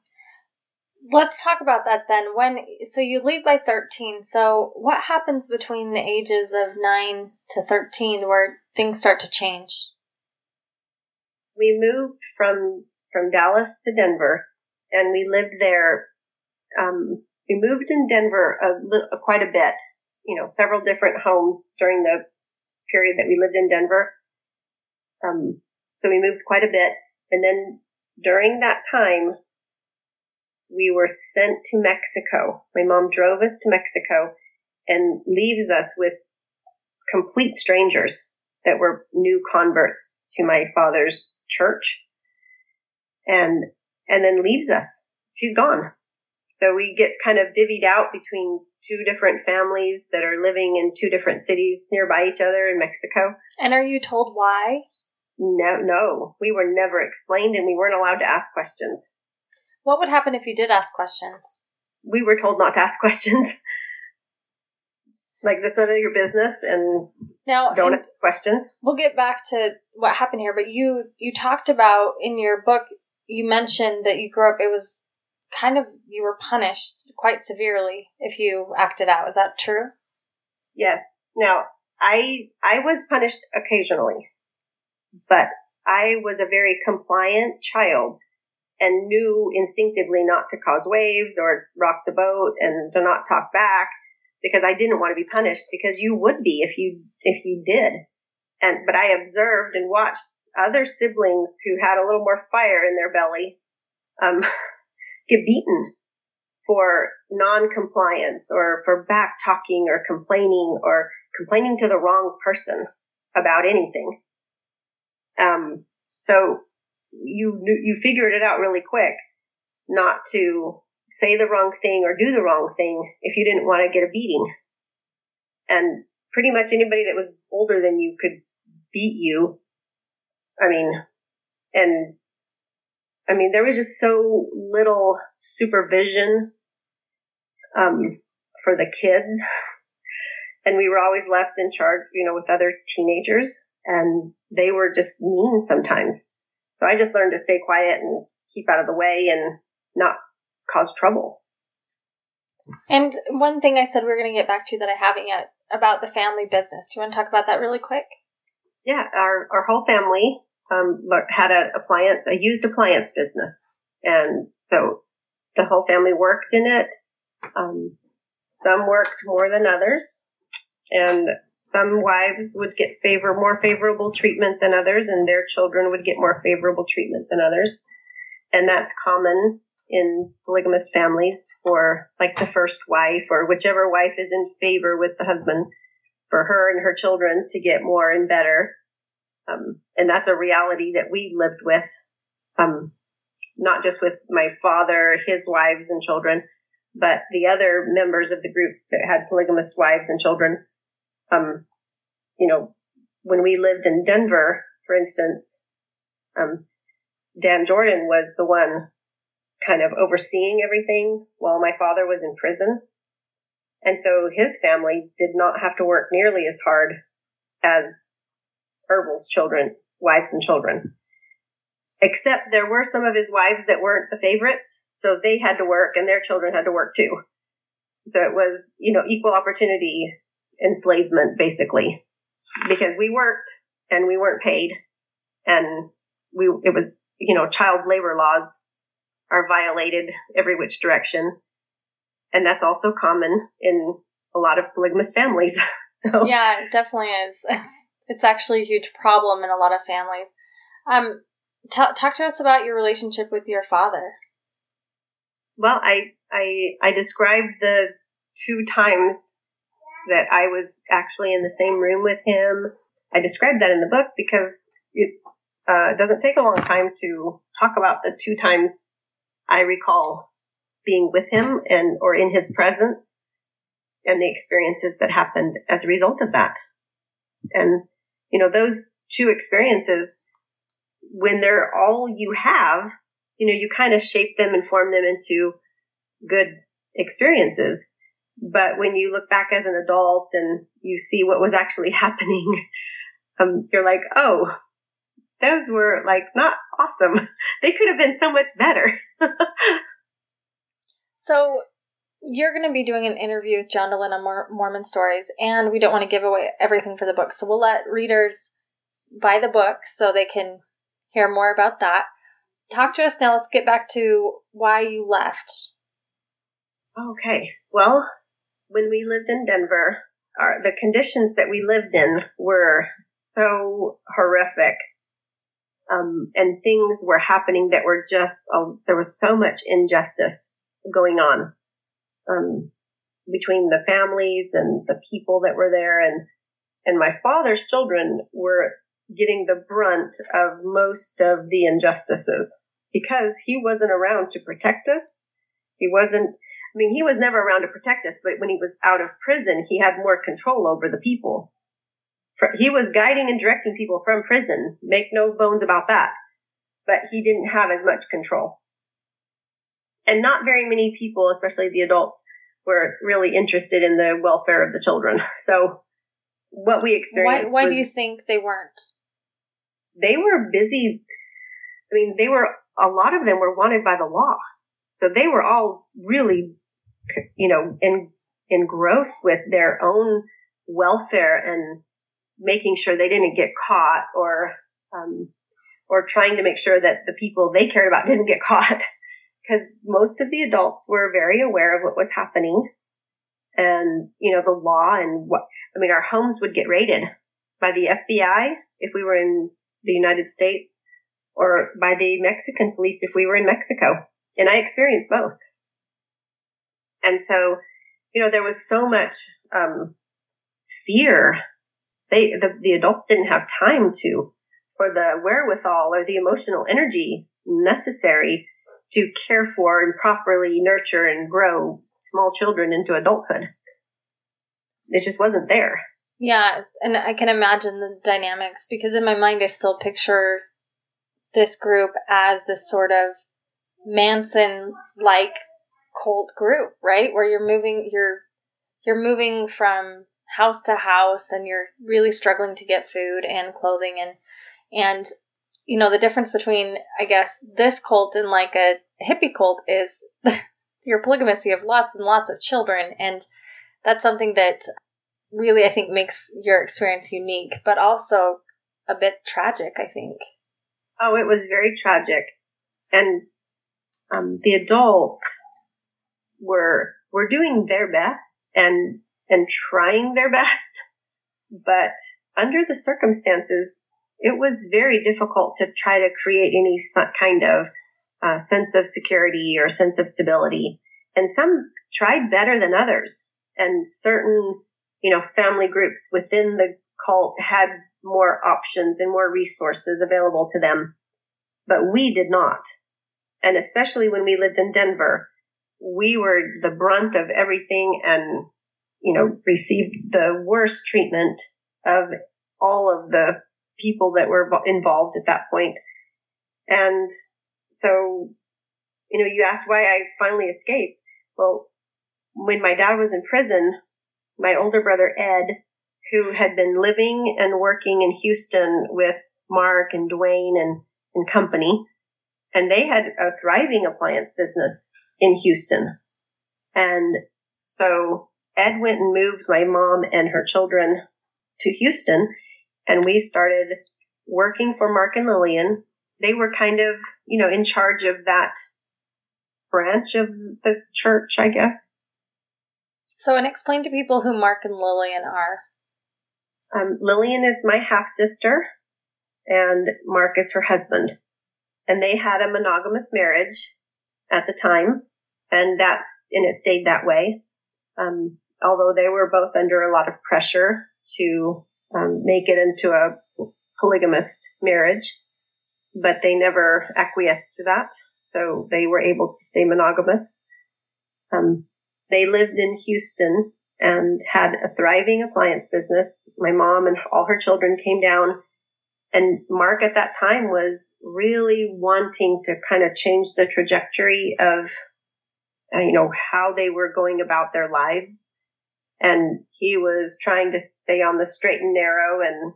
Let's talk about that then. When so you leave by 13. So what happens between the ages of 9 to 13 where things start to change? We moved from from Dallas to Denver and we lived there um, we moved in Denver a, a, quite a bit, you know, several different homes during the period that we lived in Denver. Um, so we moved quite a bit. And then during that time, we were sent to Mexico. My mom drove us to Mexico and leaves us with complete strangers that were new converts to my father's church and and then leaves us. She's gone. So we get kind of divvied out between two different families that are living in two different cities nearby each other in Mexico. And are you told why? No, no. We were never explained and we weren't allowed to ask questions. What would happen if you did ask questions? We were told not to ask questions. like this none of your business and now don't ask questions. We'll get back to what happened here, but you you talked about in your book you mentioned that you grew up it was kind of you were punished quite severely if you acted out. Is that true? Yes. Now, I I was punished occasionally, but I was a very compliant child and knew instinctively not to cause waves or rock the boat and to not talk back because I didn't want to be punished because you would be if you if you did. And but I observed and watched other siblings who had a little more fire in their belly um, get beaten for non-compliance or for back talking or complaining or complaining to the wrong person about anything. Um, so you you figured it out really quick not to say the wrong thing or do the wrong thing if you didn't want to get a beating. And pretty much anybody that was older than you could beat you. I mean, and I mean, there was just so little supervision um, for the kids. And we were always left in charge, you know, with other teenagers, and they were just mean sometimes. So I just learned to stay quiet and keep out of the way and not cause trouble. And one thing I said we are going to get back to that I haven't yet about the family business. Do you want to talk about that really quick? Yeah, our our whole family um, had a appliance, a used appliance business, and so the whole family worked in it. Um, some worked more than others, and some wives would get favor more favorable treatment than others, and their children would get more favorable treatment than others, and that's common in polygamous families for like the first wife or whichever wife is in favor with the husband for her and her children to get more and better um, and that's a reality that we lived with, um, not just with my father, his wives and children, but the other members of the group that had polygamous wives and children. Um, you know, when we lived in Denver, for instance, um, Dan Jordan was the one kind of overseeing everything while my father was in prison. And so his family did not have to work nearly as hard as Ervil's children, wives and children. Except there were some of his wives that weren't the favorites, so they had to work and their children had to work too. So it was, you know, equal opportunity enslavement basically, because we worked and we weren't paid, and we it was, you know, child labor laws are violated every which direction, and that's also common in a lot of polygamous families. so yeah, it definitely is. It's it's actually a huge problem in a lot of families. Um, t- talk to us about your relationship with your father. Well, I I I described the two times that I was actually in the same room with him. I described that in the book because it uh, doesn't take a long time to talk about the two times I recall being with him and or in his presence and the experiences that happened as a result of that. And you know those two experiences when they're all you have, you know, you kind of shape them and form them into good experiences. But when you look back as an adult and you see what was actually happening, um, you're like, oh, those were like not awesome. They could have been so much better. so you're going to be doing an interview with John Dehlin on Mormon Stories, and we don't want to give away everything for the book, so we'll let readers buy the book so they can hear more about that. Talk to us now. Let's get back to why you left. Okay. Well, when we lived in Denver, our, the conditions that we lived in were so horrific. Um, and things were happening that were just, uh, there was so much injustice going on um, between the families and the people that were there. And, and my father's children were getting the brunt of most of the injustices because he wasn't around to protect us. He wasn't, I mean, he was never around to protect us, but when he was out of prison, he had more control over the people. He was guiding and directing people from prison, make no bones about that, but he didn't have as much control. And not very many people, especially the adults, were really interested in the welfare of the children. So what we experienced. Why, why do you think they weren't? they were busy. I mean, they were, a lot of them were wanted by the law. So they were all really, you know, engrossed with their own welfare and making sure they didn't get caught or, um, or trying to make sure that the people they cared about didn't get caught. Because most of the adults were very aware of what was happening and, you know, the law and what, I mean, our homes would get raided by the FBI if we were in the United States or by the Mexican police if we were in Mexico. And I experienced both. And so, you know, there was so much um, fear. They, the, the adults didn't have time to, or the wherewithal or the emotional energy necessary to care for and properly nurture and grow small children into adulthood. It just wasn't there. Yeah, and I can imagine the dynamics because in my mind I still picture this group as this sort of Manson like cult group, right? Where you're moving you're you're moving from house to house and you're really struggling to get food and clothing and and you know the difference between I guess this cult and like a hippie cult is your polygamy of lots and lots of children and that's something that really, I think, makes your experience unique, but also a bit tragic, I think. Oh, it was very tragic. And um, the adults were were doing their best and and trying their best, but under the circumstances, it was very difficult to try to create any kind of uh, sense of security or sense of stability. And some tried better than others, and certain you know, family groups within the cult had more options and more resources available to them, but we did not. And especially when we lived in Denver, we were the brunt of everything and, you know, received the worst treatment of all of the people that were involved at that point. And so, you know, you asked why I finally escaped. Well, when my dad was in prison, my older brother Ed, who had been living and working in Houston with Mark and Dwayne and, and company. And they had a thriving appliance business in Houston. And so Ed went and moved my mom and her children to Houston and we started working for Mark and Lillian. They were kind of, you know, in charge of that branch of the church, I guess. So, and explain to people who Mark and Lillian are. Um, Lillian is my half sister, and Mark is her husband. And they had a monogamous marriage at the time. And that's, and it stayed that way. Um, although they were both under a lot of pressure to um, make it into a polygamist marriage, but they never acquiesced to that. So they were able to stay monogamous. Um, they lived in Houston and had a thriving appliance business. My mom and all her children came down and Mark at that time was really wanting to kind of change the trajectory of, you know, how they were going about their lives. And he was trying to stay on the straight and narrow and,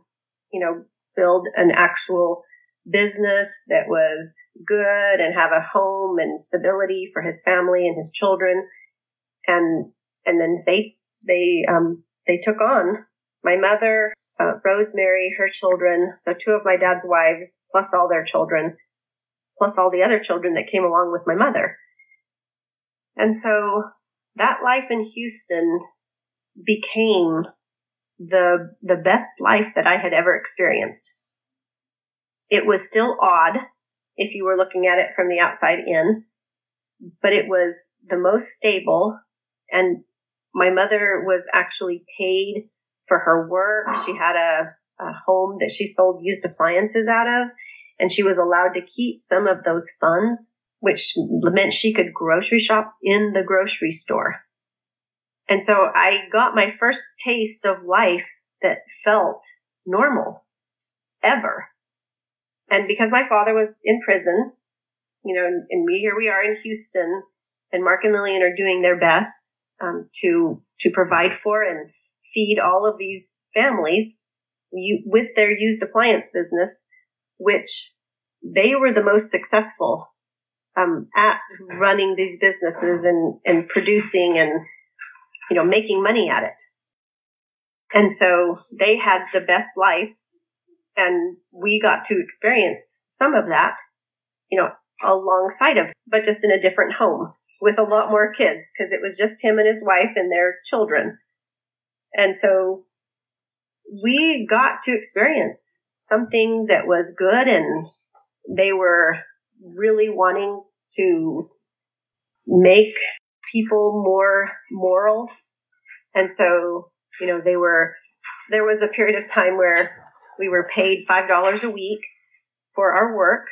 you know, build an actual business that was good and have a home and stability for his family and his children. And, and then they, they, um, they took on my mother, uh, Rosemary, her children, so two of my dad's wives, plus all their children, plus all the other children that came along with my mother. And so that life in Houston became the, the best life that I had ever experienced. It was still odd if you were looking at it from the outside in, but it was the most stable and my mother was actually paid for her work. She had a, a home that she sold used appliances out of, and she was allowed to keep some of those funds, which meant she could grocery shop in the grocery store. And so I got my first taste of life that felt normal ever. And because my father was in prison, you know, and we here we are in Houston, and Mark and Lillian are doing their best um, to to provide for and feed all of these families you, with their used appliance business, which they were the most successful um, at running these businesses and, and producing and you know making money at it. And so they had the best life, and we got to experience some of that, you know, alongside of, but just in a different home with a lot more kids because it was just him and his wife and their children. And so we got to experience something that was good and they were really wanting to make people more moral. And so, you know, they were, there was a period of time where we were paid $5 a week for our work.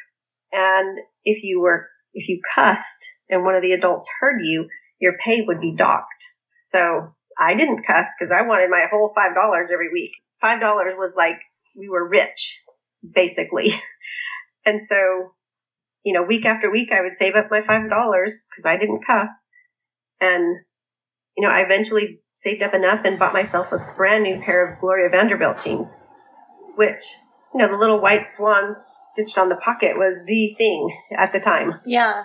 And if you were, if you cussed and one of the adults heard you, your pay would be docked. So I didn't cuss because I wanted my whole five dollars every week. Five dollars was like we were rich, basically. And so, you know, week after week, I would save up my five dollars because I didn't cuss. And you know, I eventually saved up enough and bought myself a brand new pair of Gloria Vanderbilt jeans, which you know, the little white swan stitched on the pocket was the thing at the time. Yeah.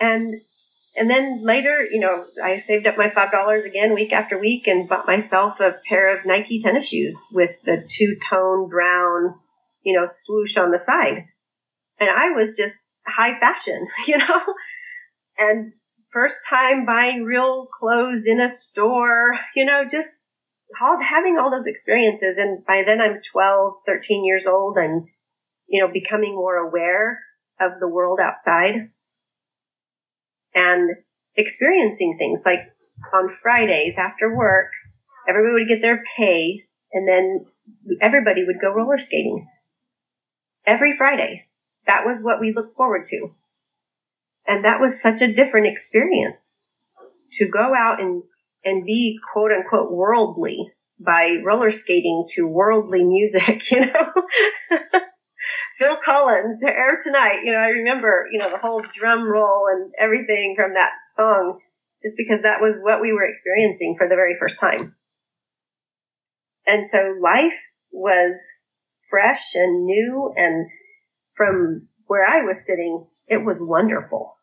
And and then later, you know, I saved up my five dollars again week after week and bought myself a pair of Nike tennis shoes with the two tone brown, you know, swoosh on the side. And I was just high fashion, you know? And first time buying real clothes in a store, you know, just all, having all those experiences. And by then I'm 12, 13 years old and, you know, becoming more aware of the world outside and experiencing things like on Fridays after work, everybody would get their pay and then everybody would go roller skating every Friday. That was what we looked forward to. And that was such a different experience to go out and, and be quote unquote worldly by roller skating to worldly music, you know? Phil Collins to air tonight. You know, I remember, you know, the whole drum roll and everything from that song just because that was what we were experiencing for the very first time. And so life was fresh and new and from where I was sitting, it was wonderful.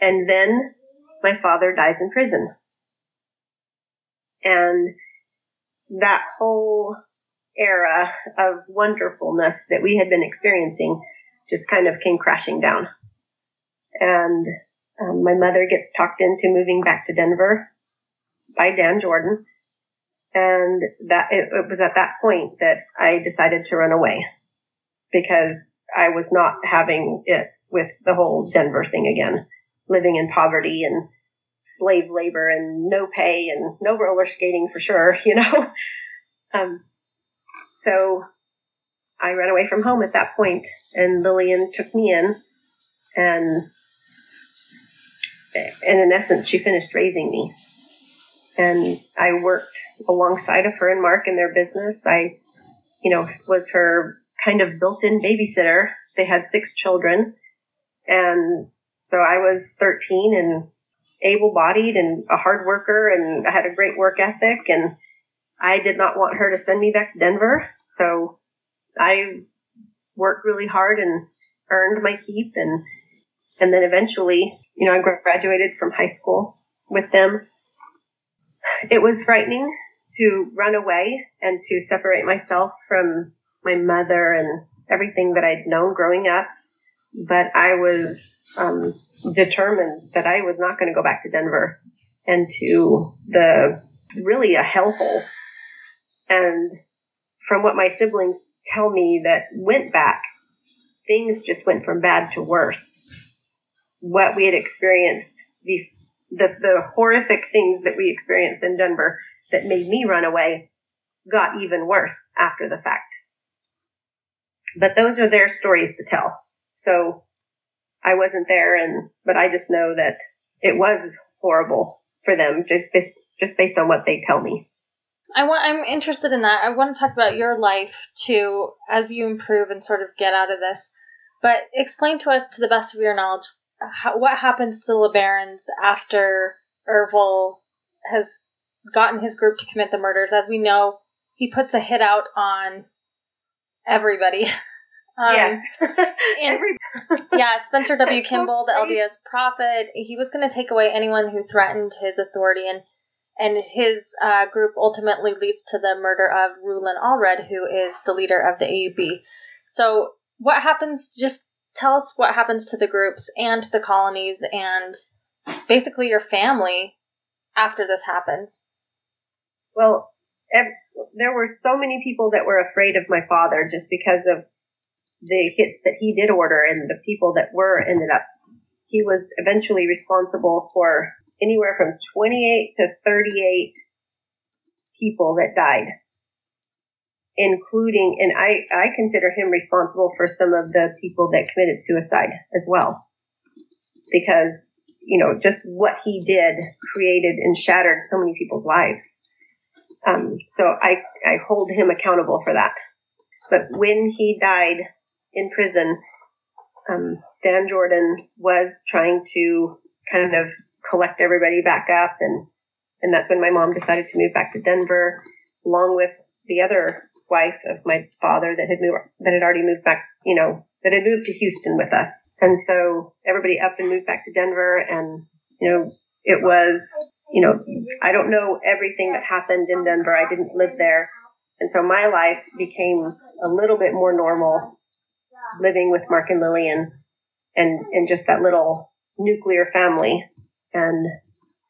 And then my father dies in prison. And that whole era of wonderfulness that we had been experiencing just kind of came crashing down. And um, my mother gets talked into moving back to Denver by Dan Jordan. And that it, it was at that point that I decided to run away because I was not having it with the whole Denver thing again. living in poverty and slave labor and no pay and no roller skating for sure, you know. um, so I ran away from home at that point, and Lillian took me in, and and in essence, she finished raising me. And I worked alongside of her and Mark in their business. I, you know, was her kind of built-in babysitter. They had six children, and so I was 13 and able-bodied and a hard worker, and I had a great work ethic, and I did not want her to send me back to Denver, so I worked really hard and earned my keep and and then eventually, you know, I graduated from high school with them. It was frightening to run away and to separate myself from my mother and everything that I'd known growing up. But I was um, determined that I was not going to go back to Denver and to the really a hellhole. And from what my siblings tell me that went back, things just went from bad to worse. What we had experienced, the, the, the horrific things that we experienced in Denver that made me run away got even worse after the fact. But those are their stories to tell. So I wasn't there and, but I just know that it was horrible for them just, just based on what they tell me. I want. I'm interested in that. I want to talk about your life too, as you improve and sort of get out of this. But explain to us, to the best of your knowledge, how, what happens to the LeBarons after Ervil has gotten his group to commit the murders. As we know, he puts a hit out on everybody. Um, yes. and, yeah, Spencer W. Kimball, the LDS prophet, he was going to take away anyone who threatened his authority. And and his uh, group ultimately leads to the murder of Rulon Allred, who is the leader of the AUB. So, what happens? Just tell us what happens to the groups and the colonies and basically your family after this happens. Well, there were so many people that were afraid of my father just because of the hits that he did order and the people that were ended up. He was eventually responsible for anywhere from 28 to 38 people that died, including, and I, I consider him responsible for some of the people that committed suicide as well. Because, you know, just what he did created and shattered so many people's lives. Um, so I, I hold him accountable for that. But when he died in prison, um, Dan Jordan was trying to kind of collect everybody back up and and that's when my mom decided to move back to Denver along with the other wife of my father that had moved that had already moved back, you know, that had moved to Houston with us. And so everybody up and moved back to Denver and you know, it was you know, I don't know everything that happened in Denver. I didn't live there. And so my life became a little bit more normal living with Mark and Lillian and, and just that little nuclear family and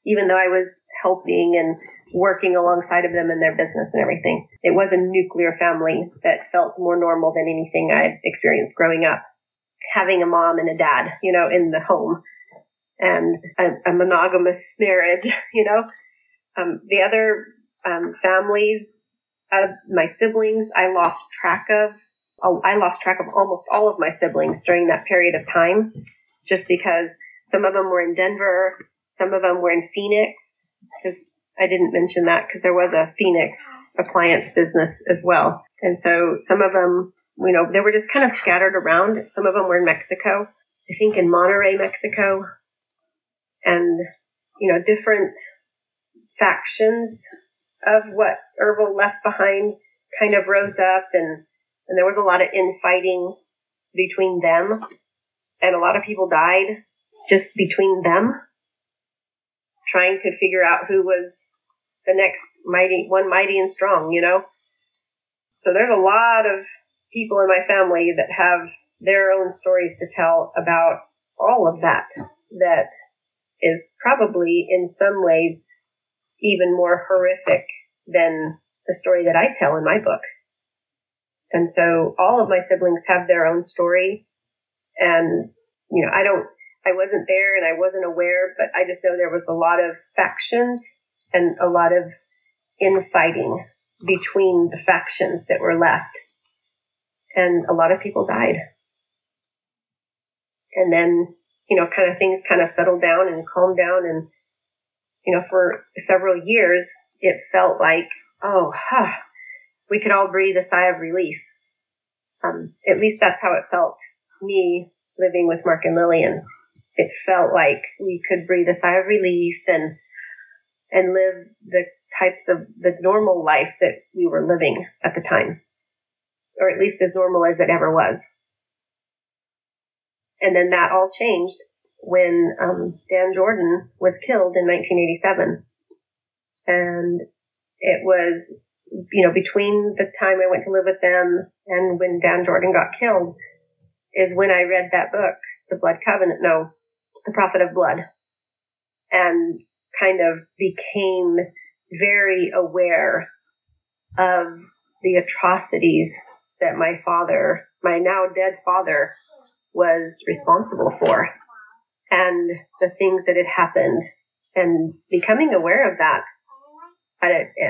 even though I was helping and working alongside of them in their business and everything, it was a nuclear family that felt more normal than anything I'd experienced growing up. Having a mom and a dad, you know, in the home and a, a monogamous marriage, you know. Um, the other um, families my siblings, I lost track of. I lost track of almost all of my siblings during that period of time, just because some of them were in Denver, some of them were in Phoenix, because I didn't mention that because there was a Phoenix appliance business as well. And so some of them, you know, they were just kind of scattered around. Some of them were in Mexico, I think in Monterrey, Mexico, and, you know, different factions of what Ervil left behind kind of rose up and, and there was a lot of infighting between them and a lot of people died just between them trying to figure out who was the next mighty one mighty and strong, you know? So there's a lot of people in my family that have their own stories to tell about all of that that is probably in some ways even more horrific than the story that I tell in my book. And so all of my siblings have their own story and you know, I don't I wasn't there and I wasn't aware, but I just know there was a lot of factions and a lot of infighting between the factions that were left. And a lot of people died. And then, you know, kind of things kind of settled down and calmed down. And, you know, for several years, it felt like, oh, huh, we could all breathe a sigh of relief. Um, at least that's how it felt me living with Mark and Lillian. It felt like we could breathe a sigh of relief and and live the types of the normal life that we were living at the time, or at least as normal as it ever was. And then that all changed when um, Dan Jordan was killed in 1987, and it was you know between the time I went to live with them and when Dan Jordan got killed is when I read that book, The Blood Covenant. No, The Prophet of Blood, and kind of became very aware of the atrocities that my father, my now dead father, was responsible for and the things that had happened and becoming aware of that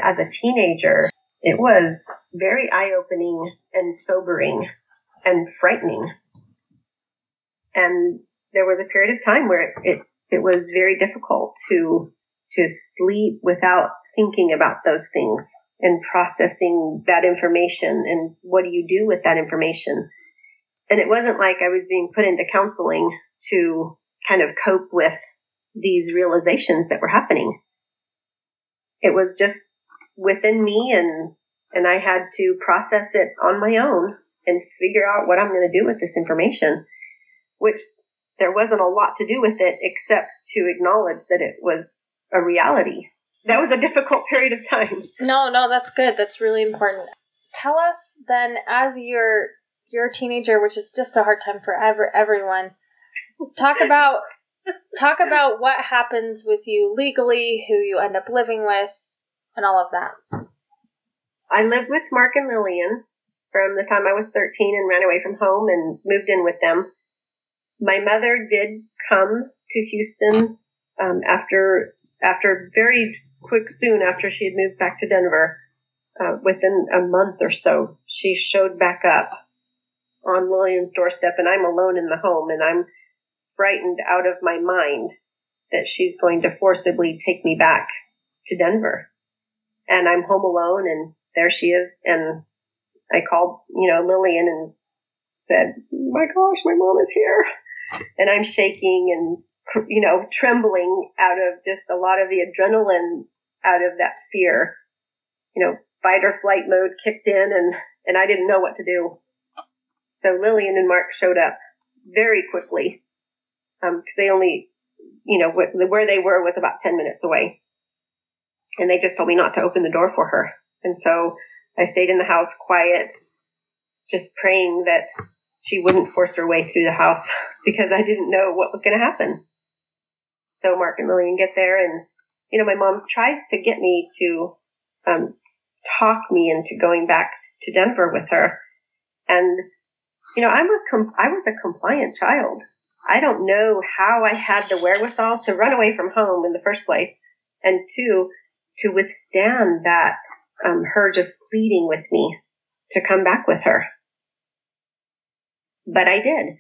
as a teenager, it was very eye opening and sobering and frightening. And there was a period of time where it, it, it was very difficult to to sleep without thinking about those things and processing that information and what do you do with that information. And it wasn't like I was being put into counseling to kind of cope with these realizations that were happening. It was just within me and and I had to process it on my own and figure out what I'm going to do with this information, which there wasn't a lot to do with it except to acknowledge that it was a reality. That was a difficult period of time. No, no, that's good. That's really important. Tell us then, as you're you're a teenager, which is just a hard time for ever everyone. Talk about talk about what happens with you legally, who you end up living with, and all of that. I lived with Mark and Lillian from the time I was 13 and ran away from home and moved in with them. My mother did come to Houston um, after after very quick soon after she had moved back to Denver. Uh, within a month or so, she showed back up on Lillian's doorstep, and I'm alone in the home, and I'm frightened out of my mind that she's going to forcibly take me back to Denver. And I'm home alone, and there she is. And I called, you know, Lillian and said, "My gosh, my mom is here," and I'm shaking and you know, trembling out of just a lot of the adrenaline out of that fear. You know, fight or flight mode kicked in and, and I didn't know what to do. So Lillian and Mark showed up very quickly. Um, cause they only, you know, where they were was about 10 minutes away. And they just told me not to open the door for her. And so I stayed in the house quiet, just praying that she wouldn't force her way through the house because I didn't know what was going to happen. So Mark and Lillian get there, and you know, my mom tries to get me to um, talk me into going back to Denver with her, and you know, I'm a I was a compliant child. I don't know how I had the wherewithal to run away from home in the first place, and two, to withstand that um, her just pleading with me to come back with her. But I did,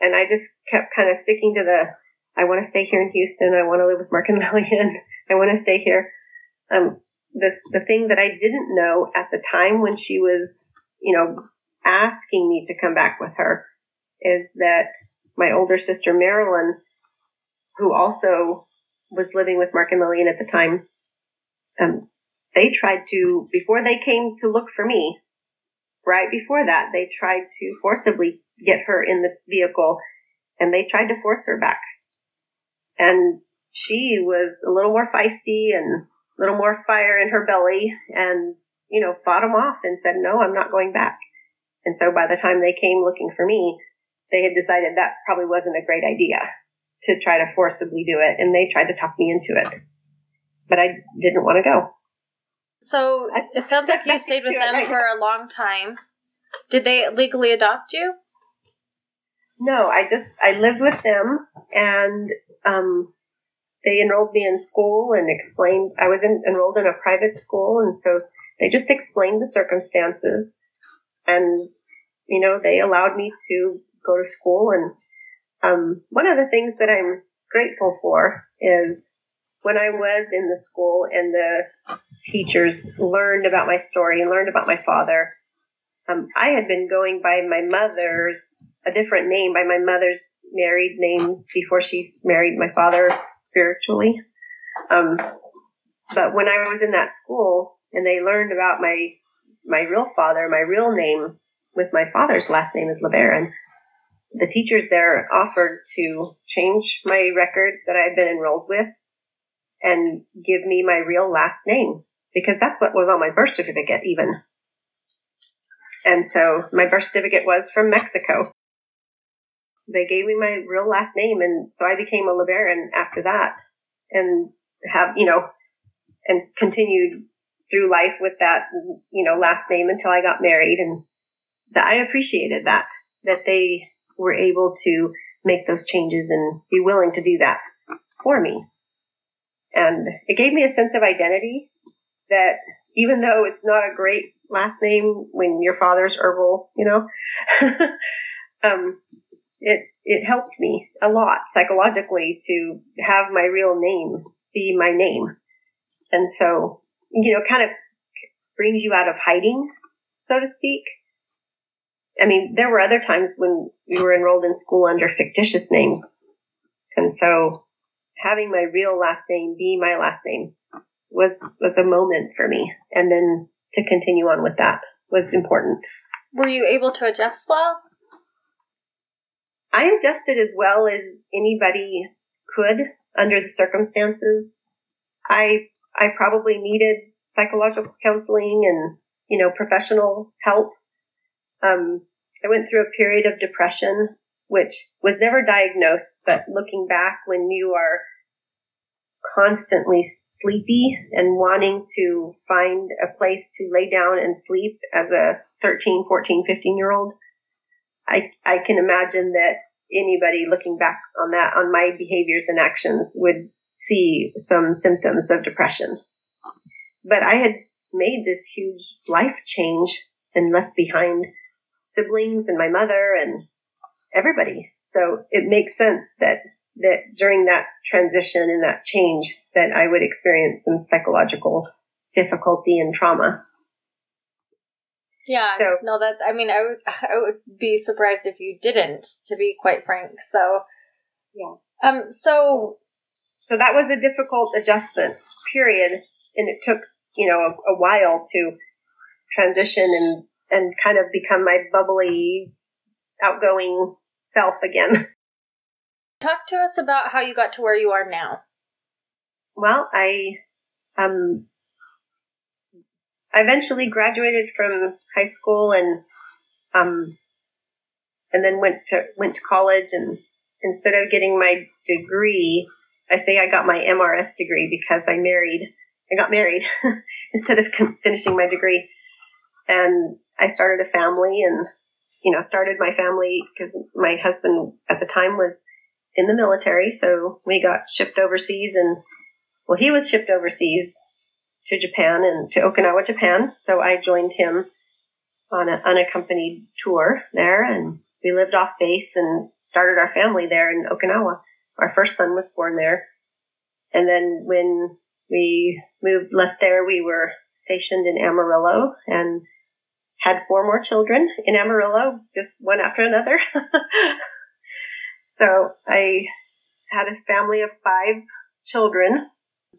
and I just kept kind of sticking to the I want to stay here in Houston. I want to live with Mark and Lillian. I want to stay here. Um, this, the thing that I didn't know at the time when she was, you know, asking me to come back with her is that my older sister Marilyn, who also was living with Mark and Lillian at the time, um, they tried to, before they came to look for me, right before that, they tried to forcibly get her in the vehicle and they tried to force her back and she was a little more feisty and a little more fire in her belly and, you know, fought them off and said, no, I'm not going back. And so by the time they came looking for me, they had decided that probably wasn't a great idea to try to forcibly do it. And they tried to talk me into it. But I didn't want to go. So it sounds like you stayed with them for a long time. Did they legally adopt you? No, I just I lived with them, and um, they enrolled me in school and explained. I was in, enrolled in a private school, and so they just explained the circumstances, and you know they allowed me to go to school. And um, one of the things that I'm grateful for is when I was in the school and the teachers learned about my story and learned about my father. Um, I had been going by my mother's, a different name, by my mother's married name before she married my father spiritually. Um, but when I was in that school and they learned about my my real father, my real name with my father's last name is LeBaron, the teachers there offered to change my records that I had been enrolled with and give me my real last name because that's what was on my birth certificate even. And so my birth certificate was from Mexico. They gave me my real last name and so I became a LeBaron after that and have, you know, and continued through life with that, you know, last name until I got married and that I appreciated that, that they were able to make those changes and be willing to do that for me. And it gave me a sense of identity that even though it's not a great last name when your father's Ervil, you know, um, it it helped me a lot psychologically to have my real name be my name, and so you know, kind of brings you out of hiding, so to speak. I mean, there were other times when we were enrolled in school under fictitious names, and so having my real last name be my last name was was a moment for me, and then to continue on with that was important. Were you able to adjust well? I adjusted as well as anybody could under the circumstances. I I probably needed psychological counseling and you know professional help. Um, I went through a period of depression, which was never diagnosed, but looking back, when you are constantly sleepy and wanting to find a place to lay down and sleep as a 13, 14, 15 year old, I, I can imagine that anybody looking back on that, on my behaviors and actions would see some symptoms of depression. But I had made this huge life change and left behind siblings and my mother and everybody. So it makes sense that that during that transition and that change that I would experience some psychological difficulty and trauma. Yeah. So no, that I mean, I would I would be surprised if you didn't, to be quite frank. So yeah. Um. So so that was a difficult adjustment period, and it took you know a, a while to transition and and kind of become my bubbly, outgoing self again. Talk to us about how you got to where you are now. Well, I um I eventually graduated from high school and um and then went to went to college and instead of getting my degree, I say I got my MRS degree because I married. I got married instead of finishing my degree, and I started a family and you know started my family because my husband at the time was in the military, so we got shipped overseas and well, he was shipped overseas to Japan and to Okinawa, Japan. So I joined him on an unaccompanied tour there and we lived off base and started our family there in Okinawa. Our first son was born there. And then when we moved, left there, we were stationed in Amarillo and had four more children in Amarillo, just one after another. So I had a family of five children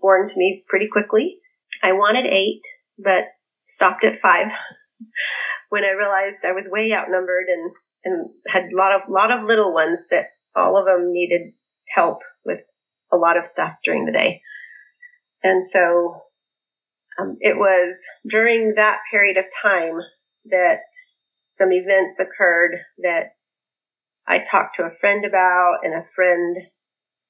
born to me pretty quickly. I wanted eight, but stopped at five when I realized I was way outnumbered and, and had a lot of, lot of little ones that all of them needed help with a lot of stuff during the day. And so um, it was during that period of time that some events occurred that I talked to a friend about, and a friend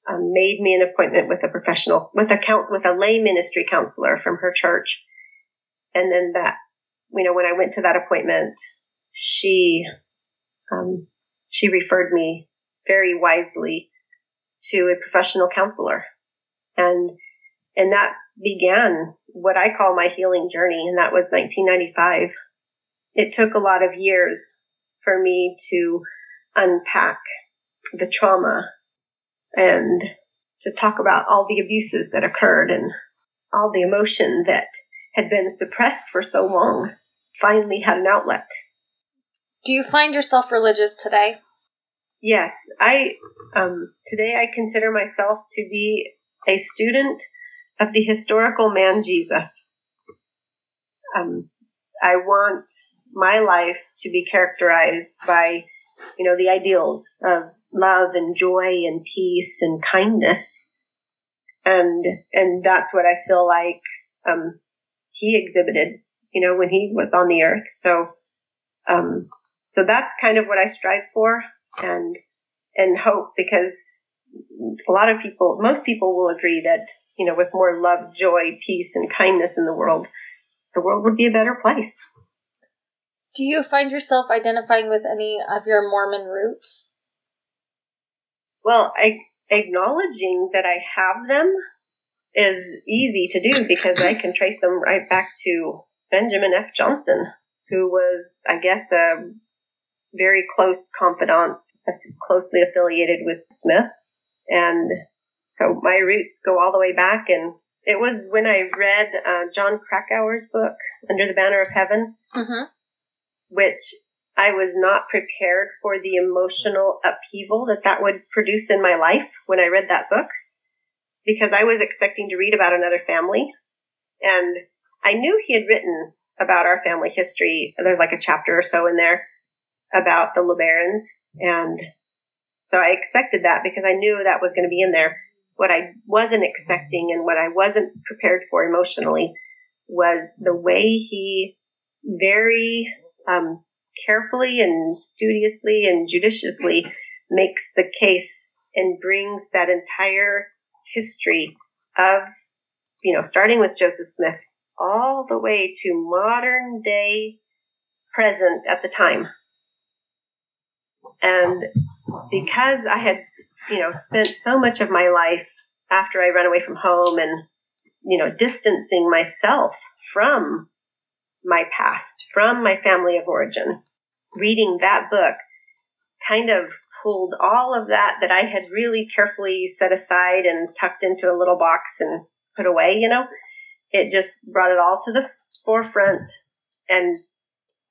um, made me an appointment with a professional, with a count, with a lay ministry counselor from her church. And then that, you know, when I went to that appointment, she, um, she referred me very wisely to a professional counselor. And, and that began what I call my healing journey, and that was 1995. It took a lot of years for me to unpack the trauma and to talk about all the abuses that occurred and all the emotion that had been suppressed for so long finally had an outlet. Do you find yourself religious today? Yes, I um, today I consider myself to be a student of the historical man Jesus. Um, I want my life to be characterized by, you know, the ideals of love and joy and peace and kindness, and and that's what I feel like um, he exhibited, you know, when he was on the earth. So, um, so that's kind of what I strive for, and and hope because a lot of people, most people will agree that you know, with more love, joy, peace, and kindness in the world, the world would be a better place. Do you find yourself identifying with any of your Mormon roots? Well, I, acknowledging that I have them is easy to do because I can trace them right back to Benjamin F. Johnson, who was, I guess, a very close confidant, closely affiliated with Smith. And so my roots go all the way back. And it was when I read uh, Jon Krakauer's book, Under the Banner of Heaven, mm-hmm. which I was not prepared for the emotional upheaval that that would produce in my life when I read that book because I was expecting to read about another family. And I knew he had written about our family history. There's like a chapter or so in there about the LeBarons. And so I expected that because I knew that was going to be in there. What I wasn't expecting and what I wasn't prepared for emotionally was the way he very um, carefully and studiously and judiciously makes the case and brings that entire history of, you know, starting with Joseph Smith all the way to modern day present at the time. And because I had, you know, spent so much of my life after I ran away from home and, you know, distancing myself from my past, from my family of origin, reading that book kind of pulled all of that that I had really carefully set aside and tucked into a little box and put away, you know, it just brought it all to the forefront and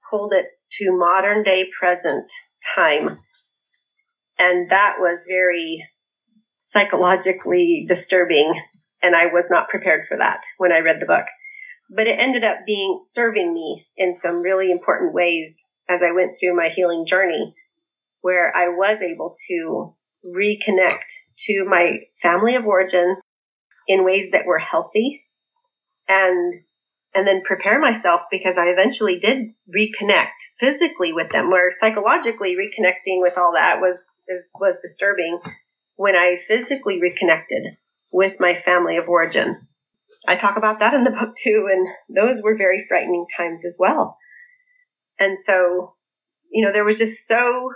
pulled it to modern day present time. And that was very psychologically disturbing. And I was not prepared for that when I read the book. But it ended up being serving me in some really important ways as I went through my healing journey where I was able to reconnect to my family of origin in ways that were healthy and and then prepare myself because I eventually did reconnect physically with them where psychologically reconnecting with all that was was disturbing when I physically reconnected with my family of origin. I talk about that in the book too and those were very frightening times as well. And so, you know, there was just so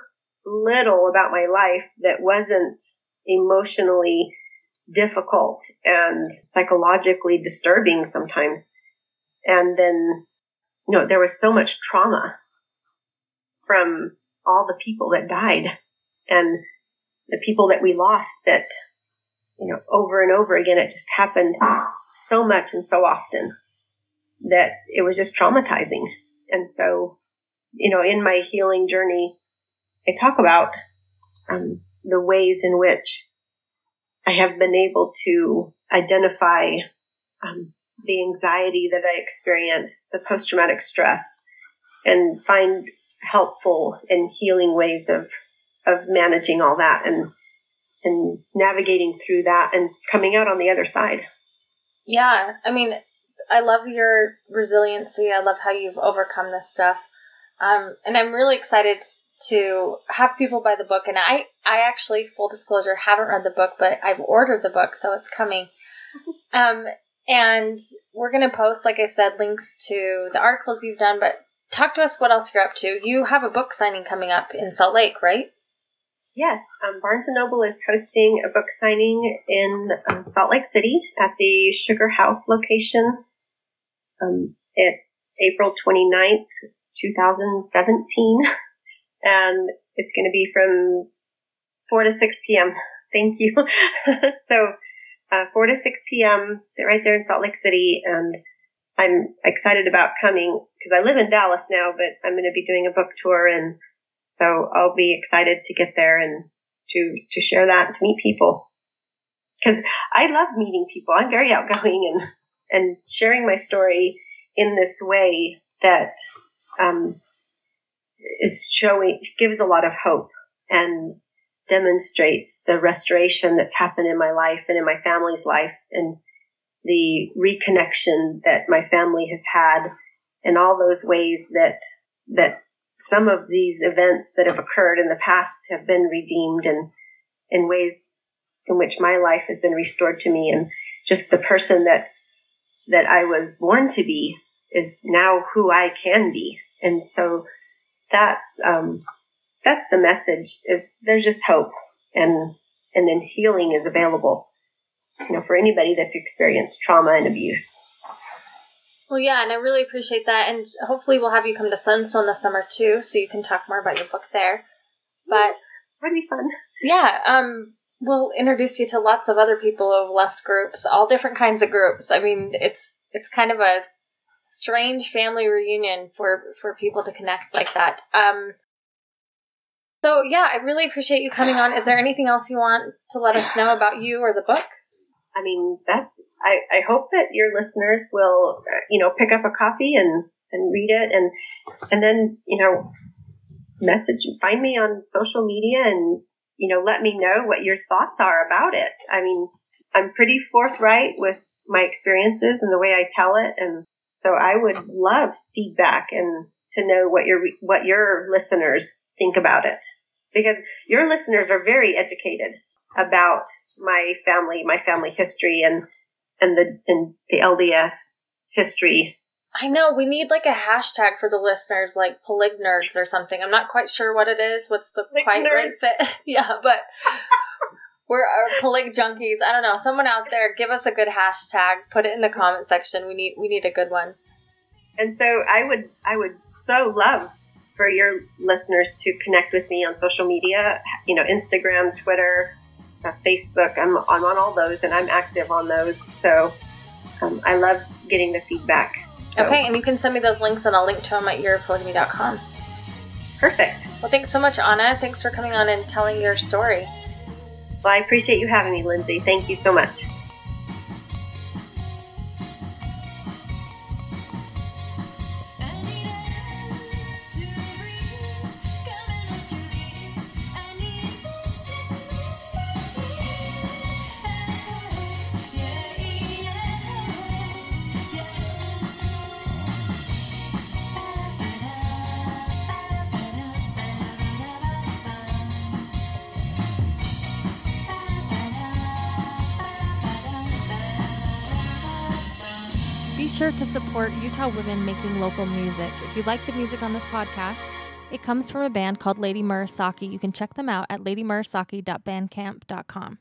little about my life that wasn't emotionally difficult and psychologically disturbing sometimes. And then, you know, there was so much trauma from all the people that died and the people that we lost that, you know, over and over again, it just happened so much and so often that it was just traumatizing. And so, you know, in my healing journey, I talk about um, the ways in which I have been able to identify um, the anxiety that I experience, the post traumatic stress, and find helpful and healing ways of of managing all that and and navigating through that and coming out on the other side. Yeah, I mean, I love your resiliency. I love how you've overcome this stuff. Um, and I'm really excited to have people buy the book. And I, I actually, full disclosure, haven't read the book, but I've ordered the book, so it's coming. Um, and we're going to post, like I said, links to the articles you've done, but talk to us what else you're up to. You have a book signing coming up in Salt Lake, right? Yes, um, Barnes & Noble is hosting a book signing in um, Salt Lake City at the Sugar House location. Um, it's April 29th, 2017, and it's going to be from 4 to 6 p.m. Thank you. so, uh, 4 to 6 p.m. right there in Salt Lake City, and I'm excited about coming because I live in Dallas now, but I'm going to be doing a book tour and so I'll be excited to get there and to, to share that to meet people. Cause I love meeting people. I'm very outgoing and, and sharing my story in this way that, um, is showing, gives a lot of hope and demonstrates the restoration that's happened in my life and in my family's life and the reconnection that my family has had and all those ways that that some of these events that have occurred in the past have been redeemed and in ways in which my life has been restored to me and just the person that that I was born to be is now who I can be. And so that's um, that's the message is there's just hope and and then healing is available you know for anybody that's experienced trauma and abuse well, yeah, and I really appreciate that. And hopefully, we'll have you come to Sunstone this summer too, so you can talk more about your book there. But that'd be fun. Yeah, um, we'll introduce you to lots of other people who have left groups, all different kinds of groups. I mean, it's it's kind of a strange family reunion for for people to connect like that. Um, so yeah, I really appreciate you coming on. Is there anything else you want to let us know about you or the book? I mean, that's I, I hope that your listeners will, you know, pick up a copy and, and read it and, and then, you know, message, find me on social media and, you know, let me know what your thoughts are about it. I mean, I'm pretty forthright with my experiences and the way I tell it. And so I would love feedback and to know what your, what your listeners think about it because your listeners are very educated about my family, my family history and and the and the LDS history. I know we need like a hashtag for the listeners, like polig nerds or something. I'm not quite sure what it is. What's the quite right fit? yeah, but we're our polig junkies. I don't know. Someone out there, give us a good hashtag. Put it in the comment section. We need we need a good one. And so I would I would so love for your listeners to connect with me on social media. You know, Instagram, Twitter, uh, Facebook. I'm, I'm on all those and I'm active on those. So um, I love getting the feedback. So. Okay, and you can send me those links and I'll link to them at yearofpolygamy.com. Perfect. Well, thanks so much, Anna. Thanks for coming on and telling your story. Well, I appreciate you having me, Lindsay. Thank you so much. Support Utah women making local music. If you like the music on this podcast, it comes from a band called Lady Murasaki. You can check them out at ladymurasaki.bandcamp.com.